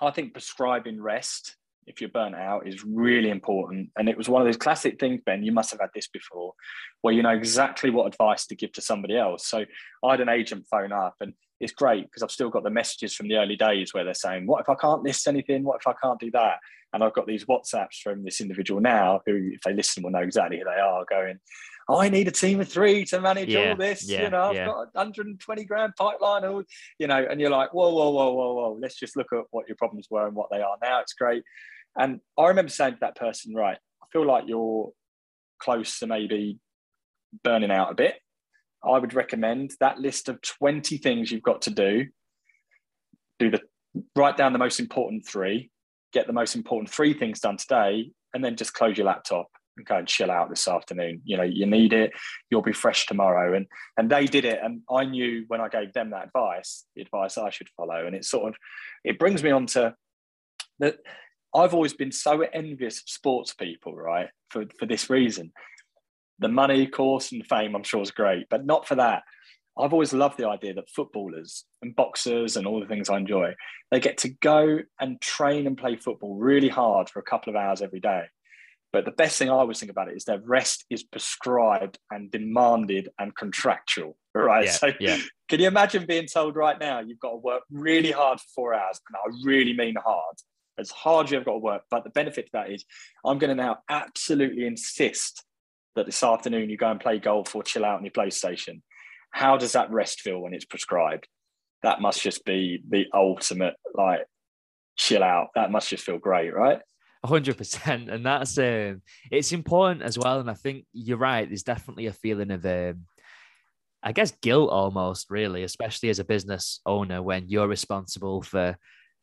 Speaker 3: I think prescribing rest if you're burnt out is really important. And it was one of those classic things, Ben, you must have had this before, where you know exactly what advice to give to somebody else. So I had an agent phone up and it's great because I've still got the messages from the early days where they're saying, What if I can't list anything? What if I can't do that? And I've got these WhatsApps from this individual now who, if they listen, will know exactly who they are going, I need a team of three to manage yeah, all this. Yeah, you know, I've yeah. got 120 grand pipeline, all, you know, and you're like, whoa, whoa, whoa, whoa, whoa. Let's just look at what your problems were and what they are now. It's great. And I remember saying to that person, right, I feel like you're close to maybe burning out a bit. I would recommend that list of 20 things you've got to do. Do the write down the most important three, get the most important three things done today, and then just close your laptop go and chill out this afternoon. You know, you need it, you'll be fresh tomorrow. And and they did it. And I knew when I gave them that advice, the advice I should follow. And it sort of it brings me on to that I've always been so envious of sports people, right? For for this reason. The money, course, and fame, I'm sure is great, but not for that. I've always loved the idea that footballers and boxers and all the things I enjoy, they get to go and train and play football really hard for a couple of hours every day. But the best thing I always think about it is that rest is prescribed and demanded and contractual, right? Yeah, so yeah. can you imagine being told right now you've got to work really hard for four hours? And I really mean hard as hard as you've got to work. But the benefit to that is I'm going to now absolutely insist that this afternoon you go and play golf or chill out on your PlayStation. How does that rest feel when it's prescribed? That must just be the ultimate like chill out. That must just feel great, right?
Speaker 2: Hundred percent, and that's um, it's important as well. And I think you're right. There's definitely a feeling of um, I guess guilt almost, really, especially as a business owner when you're responsible for,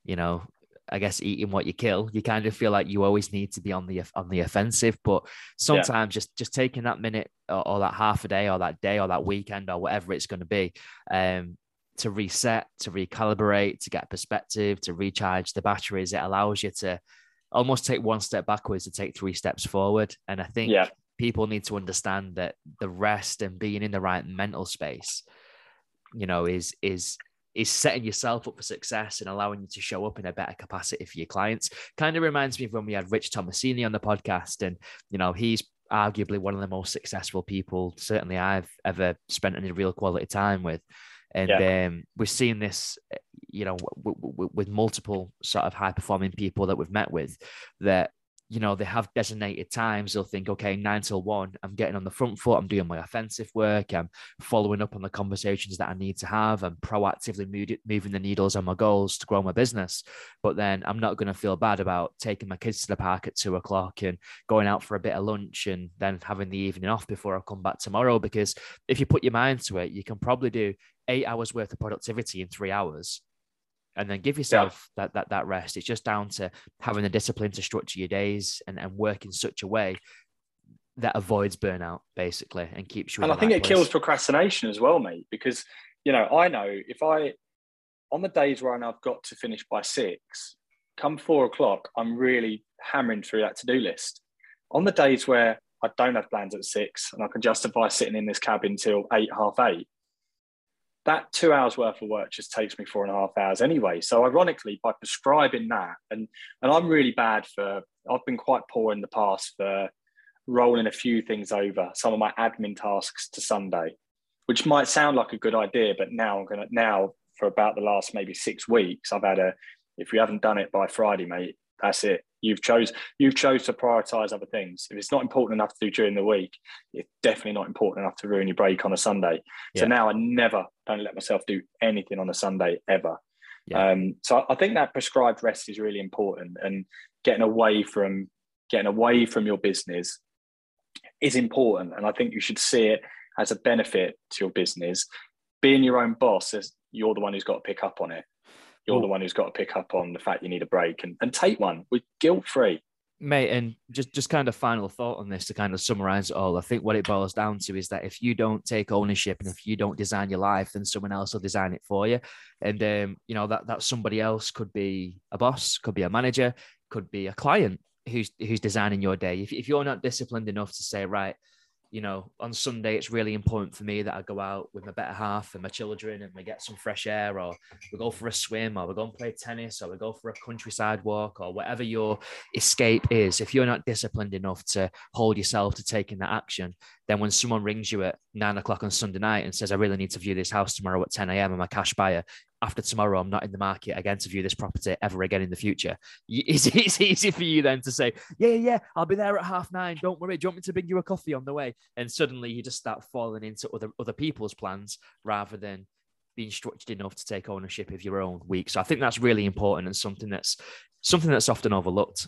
Speaker 2: you know, I guess eating what you kill, you kind of feel like you always need to be on the on the offensive. But sometimes yeah. just just taking that minute or, or, that half a day or that day or that weekend or whatever it's going to be, um, to reset, to recalibrate, to get perspective, to recharge the batteries, it allows you to almost take one step backwards to take three steps forward. And I think yeah. people need to understand that the rest and being in the right mental space, you know, is is is setting yourself up for success and allowing you to show up in a better capacity for your clients. Kind of reminds me of when we had Rich Tomasini on the podcast, and you know, he's arguably one of the most successful people, certainly I've ever spent any real quality time with. And yeah. um, we're seeing this, you know, w- w- with multiple sort of high performing people that we've met with that you know, they have designated times. They'll think, okay, nine till one, I'm getting on the front foot. I'm doing my offensive work. I'm following up on the conversations that I need to have. I'm proactively moving the needles on my goals to grow my business. But then I'm not going to feel bad about taking my kids to the park at two o'clock and going out for a bit of lunch and then having the evening off before I come back tomorrow. Because if you put your mind to it, you can probably do eight hours worth of productivity in three hours and then give yourself yeah. that, that that rest. It's just down to having the discipline to structure your days and, and work in such a way that avoids burnout basically and keeps you.
Speaker 3: And I think it place. kills procrastination as well, mate, because you know I know if I on the days where I've got to finish by six, come four o'clock, I'm really hammering through that to do list. On the days where I don't have plans at six and I can justify sitting in this cabin till eight, half eight, that two hours worth of work just takes me four and a half hours anyway. So ironically, by prescribing that, and and I'm really bad for I've been quite poor in the past for rolling a few things over, some of my admin tasks to Sunday, which might sound like a good idea, but now I'm gonna now for about the last maybe six weeks, I've had a if we haven't done it by Friday, mate, that's it. You've chose you've chose to prioritize other things. If it's not important enough to do during the week, it's definitely not important enough to ruin your break on a Sunday. Yeah. So now I never don't let myself do anything on a Sunday ever. Yeah. Um, so I think that prescribed rest is really important and getting away from getting away from your business is important. And I think you should see it as a benefit to your business. Being your own boss, is you're the one who's got to pick up on it. You're the one who's got to pick up on the fact you need a break and, and take one. With guilt free
Speaker 2: mate and just just kind of final thought on this to kind of summarize it all. I think what it boils down to is that if you don't take ownership and if you don't design your life then someone else will design it for you. And um, you know that that somebody else could be a boss could be a manager could be a client who's who's designing your day. If, if you're not disciplined enough to say right you know, on Sunday, it's really important for me that I go out with my better half and my children and we get some fresh air, or we go for a swim, or we go and play tennis, or we go for a countryside walk, or whatever your escape is. If you're not disciplined enough to hold yourself to taking that action, then when someone rings you at nine o'clock on Sunday night and says, I really need to view this house tomorrow at 10 a.m., I'm a cash buyer, after tomorrow, I'm not in the market again to view this property ever again in the future. (laughs) It's, easy for you then to say, yeah, yeah, I'll be there at half nine. Don't worry. Do you want me to bring you a coffee on the way? And suddenly you just start falling into other, other people's plans rather than being structured enough to take ownership of your own week. So I think that's really important and something that's something that's often overlooked.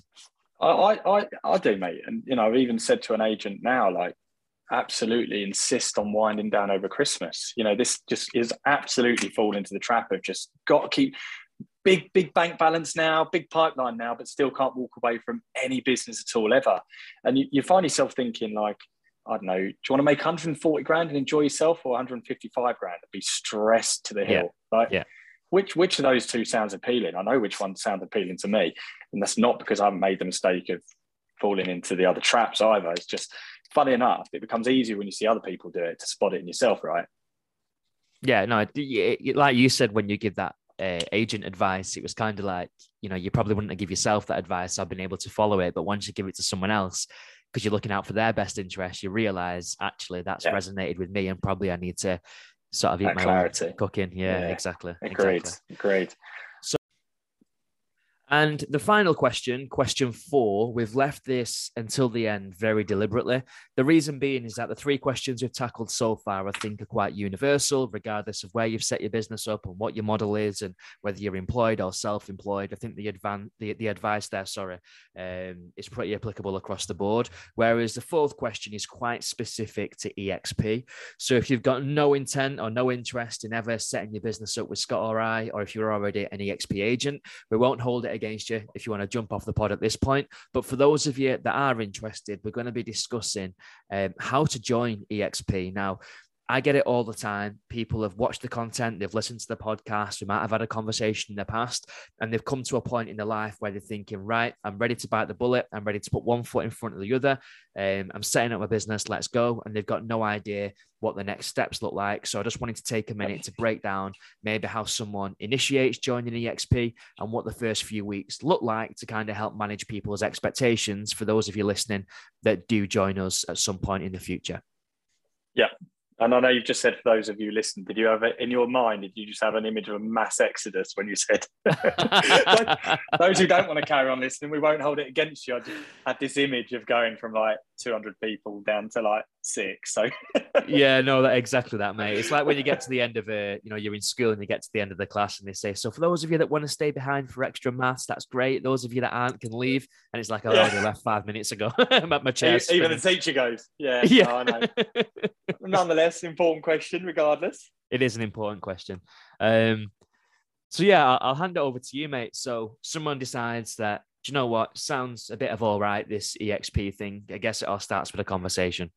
Speaker 3: I, I, I do, mate. And, you know, I've even said to an agent now, like, absolutely insist on winding down over Christmas. You know, this just is absolutely fall into the trap of just got to keep big, big bank balance now, big pipeline now, but still can't walk away from any business at all ever. And you, you find yourself thinking like, I don't know, do you want to make 140 grand and enjoy yourself or 155 grand and be stressed to the hill?
Speaker 2: Yeah. Right. Yeah.
Speaker 3: Which which of those two sounds appealing? I know which one sounds appealing to me. And that's not because I haven't made the mistake of falling into the other traps either. It's just funny enough, it becomes easier when you see other people do it to spot it in yourself, right?
Speaker 2: Yeah, no, like you said when you give that uh, agent advice, it was kind of like, you know, you probably wouldn't give yourself that advice. I've been able to follow it, but once you give it to someone else, because you're looking out for their best interest, you realize actually that's yeah. resonated with me, and probably I need to sort of eat that my clarity. cooking. Yeah, yeah. exactly.
Speaker 3: Great, exactly. great.
Speaker 2: And the final question, question four, we've left this until the end very deliberately. The reason being is that the three questions we've tackled so far, I think, are quite universal, regardless of where you've set your business up and what your model is and whether you're employed or self employed. I think the, advan- the, the advice there, sorry, um, is pretty applicable across the board. Whereas the fourth question is quite specific to EXP. So if you've got no intent or no interest in ever setting your business up with Scott or I, or if you're already an EXP agent, we won't hold it against you if you want to jump off the pod at this point. But for those of you that are interested, we're going to be discussing um, how to join EXP. Now, I get it all the time. People have watched the content, they've listened to the podcast, we might have had a conversation in the past, and they've come to a point in their life where they're thinking, right, I'm ready to bite the bullet. I'm ready to put one foot in front of the other. Um, I'm setting up my business, let's go. And they've got no idea what the next steps look like. So I just wanted to take a minute to break down maybe how someone initiates joining EXP and what the first few weeks look like to kind of help manage people's expectations for those of you listening that do join us at some point in the future.
Speaker 3: Yeah, and I know you've just said for those of you listening, did you have it in your mind? Did you just have an image of a mass exodus when you said (laughs) those who don't want to carry on listening, we won't hold it against you. I just had this image of going from like 200 people down to like six. So (laughs)
Speaker 2: yeah, no, that exactly that, mate. It's like when you get to the end of a, you know, you're in school and you get to the end of the class and they say, so for those of you that want to stay behind for extra maths, that's great. Those of you that aren't can leave. And it's like, I already left five minutes ago. (laughs) I'm at my chair.
Speaker 3: Even the teacher goes, yeah, (laughs) yeah. I know. Nonetheless, important question, regardless.
Speaker 2: It is an important question. Um, so yeah, I'll, I'll hand it over to you, mate. So someone decides that do you know what? Sounds a bit of all right, this EXP thing. I guess it all starts with a conversation.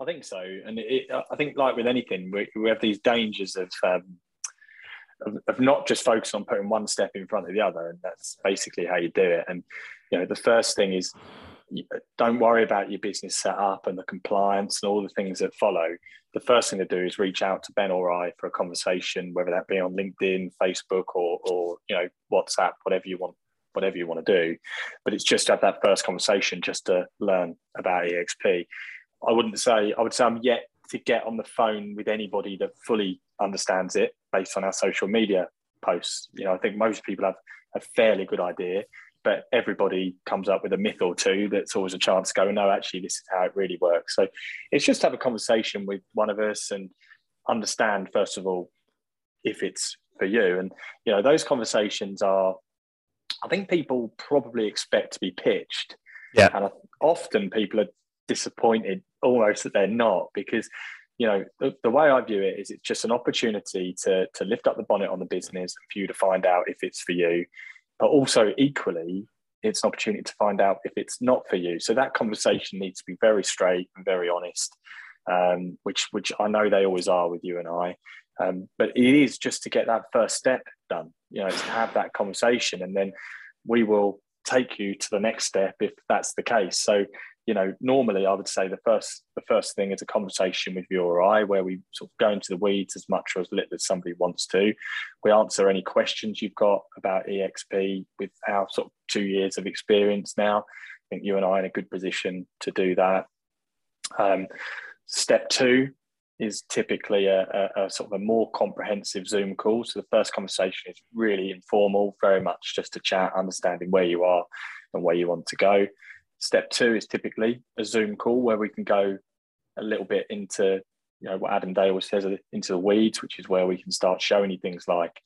Speaker 3: I think so. And it, I think, like with anything, we, we have these dangers of, um, of, of not just focus on putting one step in front of the other. And that's basically how you do it. And, you know, the first thing is don't worry about your business setup and the compliance and all the things that follow. The first thing to do is reach out to Ben or I for a conversation, whether that be on LinkedIn, Facebook, or, or you know, WhatsApp, whatever you want whatever you want to do. But it's just to have that first conversation just to learn about EXP. I wouldn't say, I would say I'm yet to get on the phone with anybody that fully understands it based on our social media posts. You know, I think most people have a fairly good idea, but everybody comes up with a myth or two that's always a chance to go, no, actually, this is how it really works. So it's just have a conversation with one of us and understand, first of all, if it's for you. And, you know, those conversations are I think people probably expect to be pitched. Yeah. And often people are disappointed almost that they're not because you know the, the, way i view it is it's just an opportunity to to lift up the bonnet on the business and for you to find out if it's for you. But also equally it's an opportunity to find out if it's not for you. So that conversation needs to be very straight and very honest um, which which i know they always are with you and i. Um, but it is just to get that first step done you know to have that conversation and then we will take you to the next step if that's the case so you know, normally I would say the first the first thing is a conversation with you or I, where we sort of go into the weeds as much or as little as somebody wants to. We answer any questions you've got about EXP with our sort of two years of experience now. I think you and I are in a good position to do that. Um, step two is typically a, a, a, sort of a more comprehensive Zoom call. So the first conversation is really informal, very much just a chat, understanding where you are and where you want to go. Step two is typically a Zoom call where we can go a little bit into you know what Adam Day always says uh, into the weeds, which is where we can start showing you things like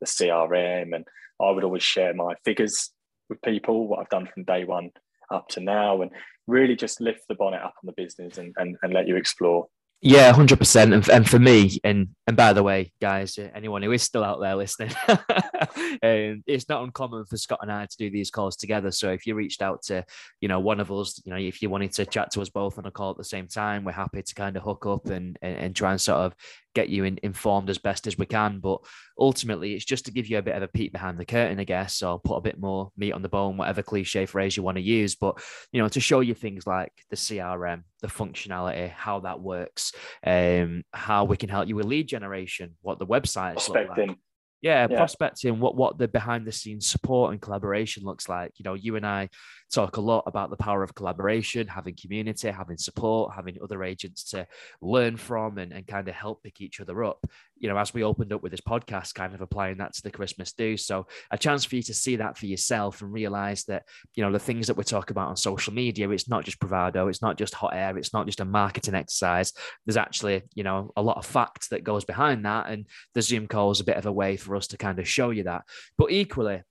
Speaker 3: the CRM. And I would always share my figures with people, what I've done from day one up to now, and really just lift the bonnet up on the business and, and, and let you explore.
Speaker 2: Yeah, hundred percent. And and for me, and and by the way, guys, anyone who is still out there listening, (laughs) um, it's not uncommon for Scott and I to do these calls together. So if you reached out to, you know, one of us, you know, if you wanted to chat to us both on a call at the same time, we're happy to kind of hook up and and, and try and sort of get you in, informed as best as we can. But ultimately, it's just to give you a bit of a peek behind the curtain, I guess, or put a bit more meat on the bone, whatever cliche phrase you want to use. But, you know, to show you things like the CRM, the functionality, how that works, um, how we can help you with lead generation, what the website is like. Yeah, yeah, prospecting, what what the behind the scenes support and collaboration looks like. You know, you and I talk a lot about the power of collaboration, having community, having support, having other agents to learn from and, and kind of help pick each other up. You know, as we opened up with this podcast, kind of applying that to the Christmas do. So a chance for you to see that for yourself and realize that, you know, the things that we talk about on social media, it's not just bravado, it's not just hot air, it's not just a marketing exercise. There's actually, you know, a lot of facts that goes behind that. And the Zoom call is a bit of a way for us to kind of show you that. But equally,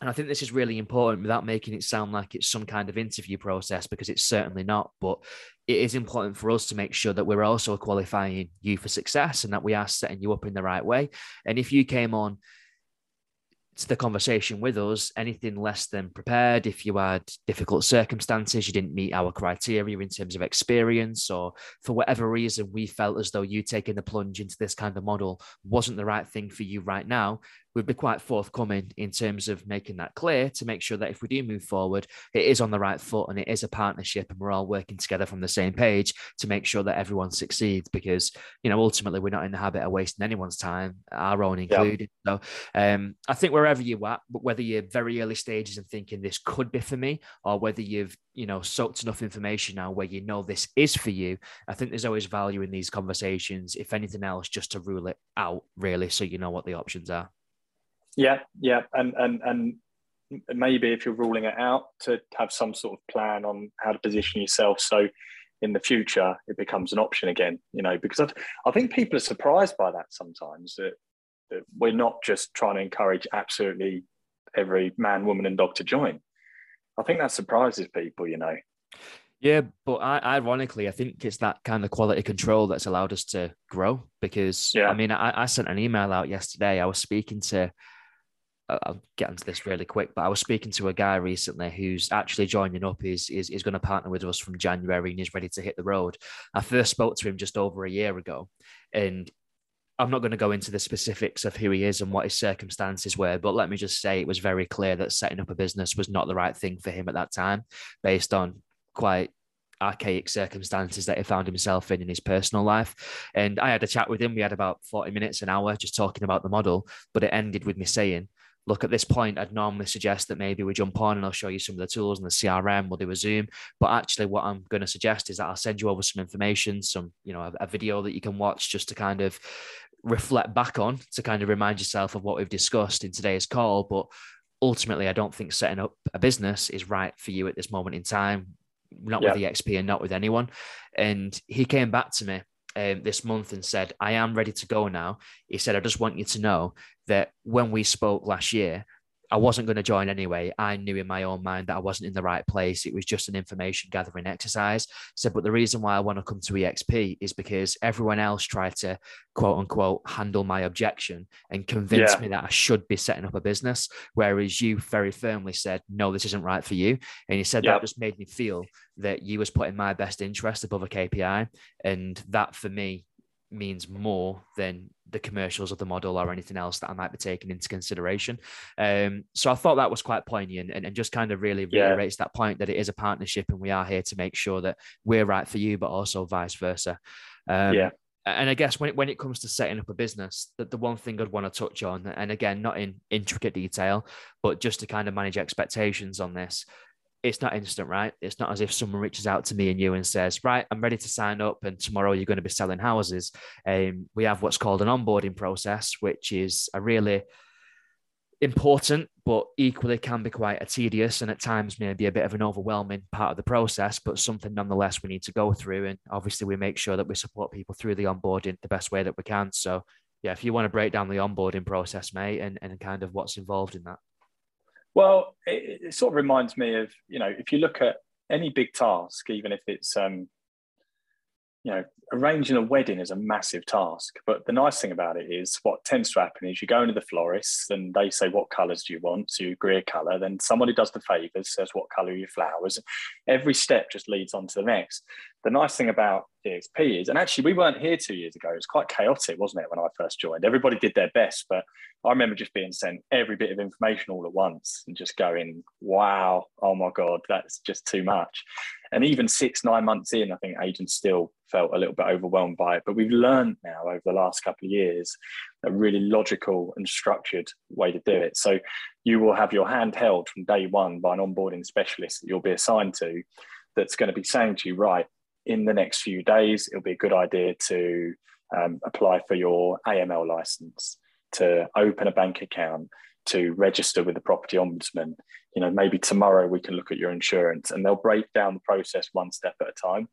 Speaker 2: and I think this is really important without making it sound like it's some kind of interview process because it's certainly not. But it is important for us to make sure that we're also qualifying you for success and that we are setting you up in the right way. And if you came on to the conversation with us anything less than prepared if you had difficult circumstances you didn't meet our criteria in terms of experience or for whatever reason we felt as though you taking the plunge into this kind of model wasn't the right thing for you right now we'd be quite forthcoming in terms of making that clear to make sure that if we do move forward, it is on the right foot and it is a partnership and we're all working together from the same page to make sure that everyone succeeds because, you know, ultimately we're not in the habit of wasting anyone's time, our own included. So um, I think wherever you're at, whether you're very early stages and thinking this could be for me or whether you've, you know, soaked enough information now where you know this is for you, I think there's always value in these conversations, if anything else, just to rule it out really so you know what the options are.
Speaker 3: Yeah, yeah, and and and maybe if you're ruling it out, to have some sort of plan on how to position yourself so in the future it becomes an option again. You know, because I, I think people are surprised by that sometimes that, that we're not just trying to encourage absolutely every man, woman, and dog to join. I think that surprises people. You know.
Speaker 2: Yeah, but I, ironically, I think it's that kind of quality control that's allowed us to grow. Because yeah. I mean, I, I sent an email out yesterday. I was speaking to I'll get into this really quick, but I was speaking to a guy recently who's actually joining up. Is is, is going to partner with us from January and is ready to hit the road. I first spoke to him just over a year ago, and I'm not going to go into the specifics of who he is and what his circumstances were, but let me just say it was very clear that setting up a business was not the right thing for him at that time, based on quite archaic circumstances that he found himself in in his personal life. And I had a chat with him. We had about 40 minutes, an hour, just talking about the model, but it ended with me saying, look at this point i'd normally suggest that maybe we jump on and i'll show you some of the tools and the crm we'll do a zoom. But actually what i'm going to suggest is that i'll send you over some information some you know a, a video that you can watch just to kind of reflect back on to kind of remind yourself of what we've discussed in today's call. But ultimately i don't think setting up a business is right for you at this moment in time not yeah. with exp and not with anyone. And he came back to me um, this month and said, I am ready to go now. He said, I just want you to know that when we spoke last year, I wasn't going to join anyway. I knew in my own mind that I wasn't in the right place. It was just an information gathering exercise. So, but the reason why I want to come to EXP is because everyone else tried to quote unquote handle my objection and convince yeah. me that I should be setting up a business. Whereas you very firmly said, no, this isn't right for you. And you said that just made me feel that you was putting my best interest above a KPI. And that for me means more than the commercials of the model or anything else that I might be taking into consideration. Um, so I thought that was quite poignant and, and just kind of really reiterates yeah. that point that it is a partnership and we are here to make sure that we're right for you, but also vice versa. Um, yeah. And I guess when it, when it comes to setting up a business, that the one thing I'd want to touch on, and again, not in intricate detail, but just to kind of manage expectations on this, it's not instant, right? It's not as if someone reaches out to me and you and says, right, I'm ready to sign up and tomorrow you're going to be selling houses. Um, we have what's called an onboarding process, which is a really important, but equally can be quite a tedious and at times maybe a bit of an overwhelming part of the process, but something nonetheless we need to go through. And obviously we make sure that we support people through the onboarding the best way that we can. So yeah, if you want to break down the onboarding process, mate, and, and kind of what's involved in that.
Speaker 3: Well, it, it, sort of reminds me of, you know, if you look at any big task, even if it's, um, you know, arranging a wedding is a massive task. But the nice thing about it is what tends to happen is you go into the florist and they say, What colours do you want? So you agree a colour. Then somebody does the favours, says, What colour are your flowers? Every step just leads on to the next. The nice thing about EXP is, and actually, we weren't here two years ago. It was quite chaotic, wasn't it, when I first joined? Everybody did their best, but I remember just being sent every bit of information all at once and just going, wow, oh my God, that's just too much. And even six, nine months in, I think agents still felt a little bit overwhelmed by it. But we've learned now over the last couple of years a really logical and structured way to do it. So you will have your hand held from day one by an onboarding specialist that you'll be assigned to that's going to be saying to you, right, in the next few days, it'll be a good idea to um, apply for your AML license, to open a bank account, to register with the property ombudsman. You know, maybe tomorrow we can look at your insurance and they'll break down the process one step at a time.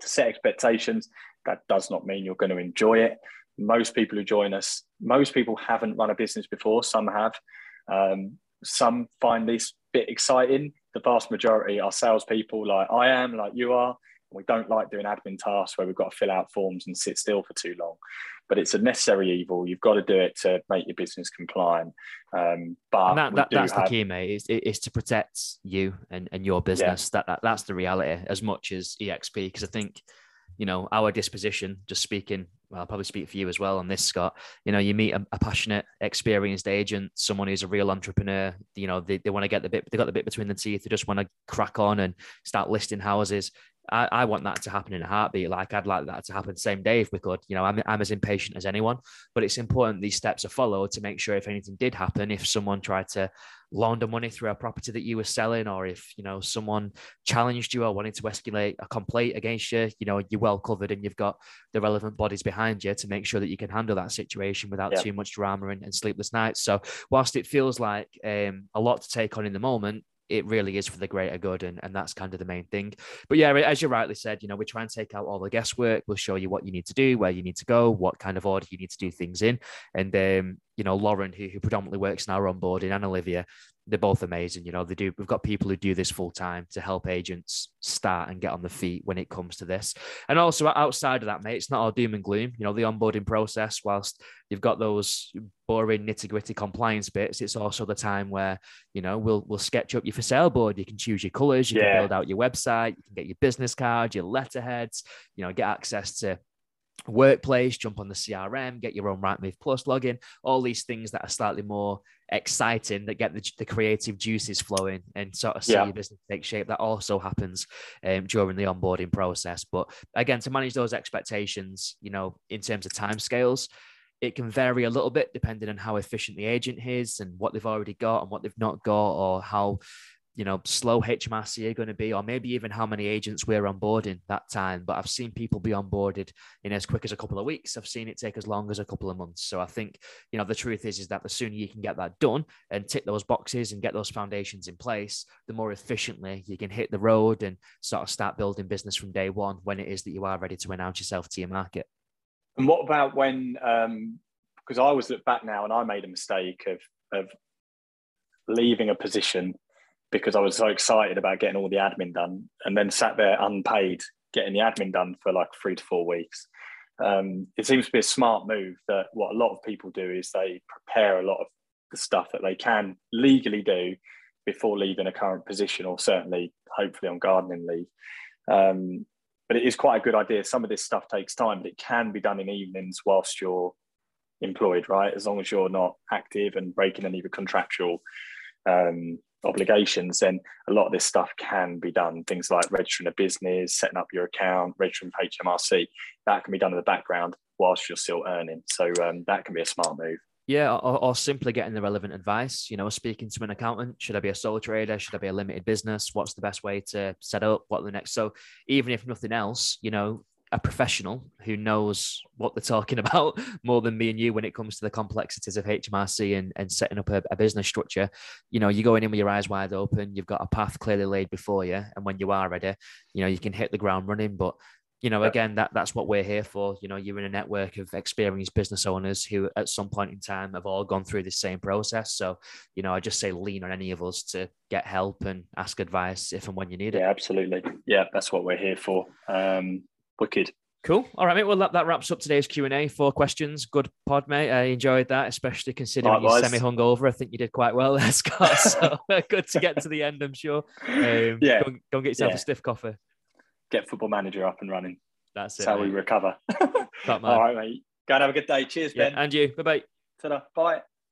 Speaker 3: To set expectations, that does not mean you're going to enjoy it. Most people who join us, most people haven't run a business before, some have. Um, some find this bit exciting. The vast majority are salespeople, like I am, like you are. We don't like doing admin tasks where we've got to fill out forms and sit still for too long. But it's a necessary evil. You've got to do it to make your business compliant. Um, but
Speaker 2: that, that, that's have... the key, mate. Is, is to protect you and, and your business. Yeah. That, that that's the reality as much as EXP. Because I think you know, our disposition, just speaking, well, I'll probably speak for you as well on this, Scott. You know, you meet a, a, passionate, experienced agent, someone who's a real entrepreneur. You know, they, they want to get the bit, they got the bit between the teeth. They just want to crack on and start listing houses. I, I, want that to happen in a heartbeat. Like I'd like that to happen same day if we could. You know, I'm, I'm as impatient as anyone, but it's important these steps are followed to make sure if anything did happen, if someone tried to launder money through a property that you were selling, or if you know someone challenged you or wanted to escalate a complaint against you, you know, you're well covered and you've got the relevant bodies behind you to make sure that you can handle that situation without yeah. too much drama and, and, sleepless nights. So whilst it feels like um, a lot to take on in the moment, it really is for the greater good and, and that's kind of the main thing. But yeah as you rightly said you know we try and take out all the guesswork. We'll show you what you need to do where you need to go what kind of order you need to do things in. And um, you know lauren who, who predominantly works in our onboarding and olivia they're both amazing. You know, they do. We've got people who do this full time to help agents start and get on the feet when it comes to this. And also outside of that, mate, it's not all doom and gloom. You know, the onboarding process, whilst you've got those boring nitty gritty compliance bits, it's also the time where you know we'll we'll sketch up your for sale board. You can choose your colours. You yeah. can build out your website. You can get your business card, your letterheads. You know, get access to workplace, jump on the CRM, get your own Rightmove Plus login, all these things that are slightly more exciting that get the, the creative juices flowing and sort of see yeah. your business take shape. That also happens um, during the onboarding process. But again, to manage those expectations, you know, in terms of timescales, it can vary a little bit depending on how efficient the agent is and what they've already got and what they've not got or how you know, slow HMRC are going to be, or maybe even how many agents we're onboarding that time. But I've seen people be onboarded in as quick as a couple of weeks. I've seen it take as long as a couple of months. So I think, you know, the truth is, is that the sooner you can get that done and tick those boxes and get those foundations in place, the more efficiently you can hit the road and sort of start building business from day one when it is that you are ready to announce yourself to your market.
Speaker 3: And what about when, um, because I was look back now and I made a mistake of, of leaving a position because I was so excited about getting all the admin done, and then sat there unpaid getting the admin done for like three to four weeks. Um, it seems to be a smart move that what a lot of people do is they prepare a lot of the stuff that they can legally do before leaving a current position or certainly hopefully on gardening leave. Um, but it is quite a good idea. Some of this stuff takes time, but it can be done in evenings whilst you're employed, right? As long as you're not active and breaking any of the contractual um, obligations, then a lot of this stuff can be done. Things like registering a business, setting up your account, registering for HMRC, that can be done in the background whilst you're still earning. So um, that can be a smart move.
Speaker 2: Yeah, or, or, simply getting the relevant advice. You know, speaking to an accountant. Should I be a sole trader? Should I be a limited business? What's the best way to set up? What the next? So even if nothing else, you know, a professional who knows what they're talking (laughs) about more than me and you when it comes to the complexities of HMRC and, and setting up a, a, business structure. You know, you're going in with your eyes wide open, you've got a path clearly laid before you. And when you are ready, you know, you can hit the ground running. But you know, again, that that's what we're here for. You know, you're in a network of experienced business owners who, at some point in time, have all gone through the same process. So, you know, I just say lean on any of us to get help and ask advice if and when you need
Speaker 3: it.
Speaker 2: Yeah,
Speaker 3: absolutely. Yeah, that's what we're here for. Um, Wicked.
Speaker 2: Cool. All right, mate. Well, that, that wraps up today's Q and A. Four questions. Good pod, mate. I enjoyed that, especially considering you're semi hungover. I think you did quite well there, (laughs) Scott. So (laughs) (laughs) good to get to the end. I'm sure. Um, yeah. Go, go and get yourself yeah. a stiff coffee.
Speaker 3: Get Football Manager up and running.
Speaker 2: That's it.
Speaker 3: How mate. we recover. All right, mate. Go and have a good day. Cheers, Ben.
Speaker 2: And you. Bye bye.
Speaker 3: Ta-da. Bye.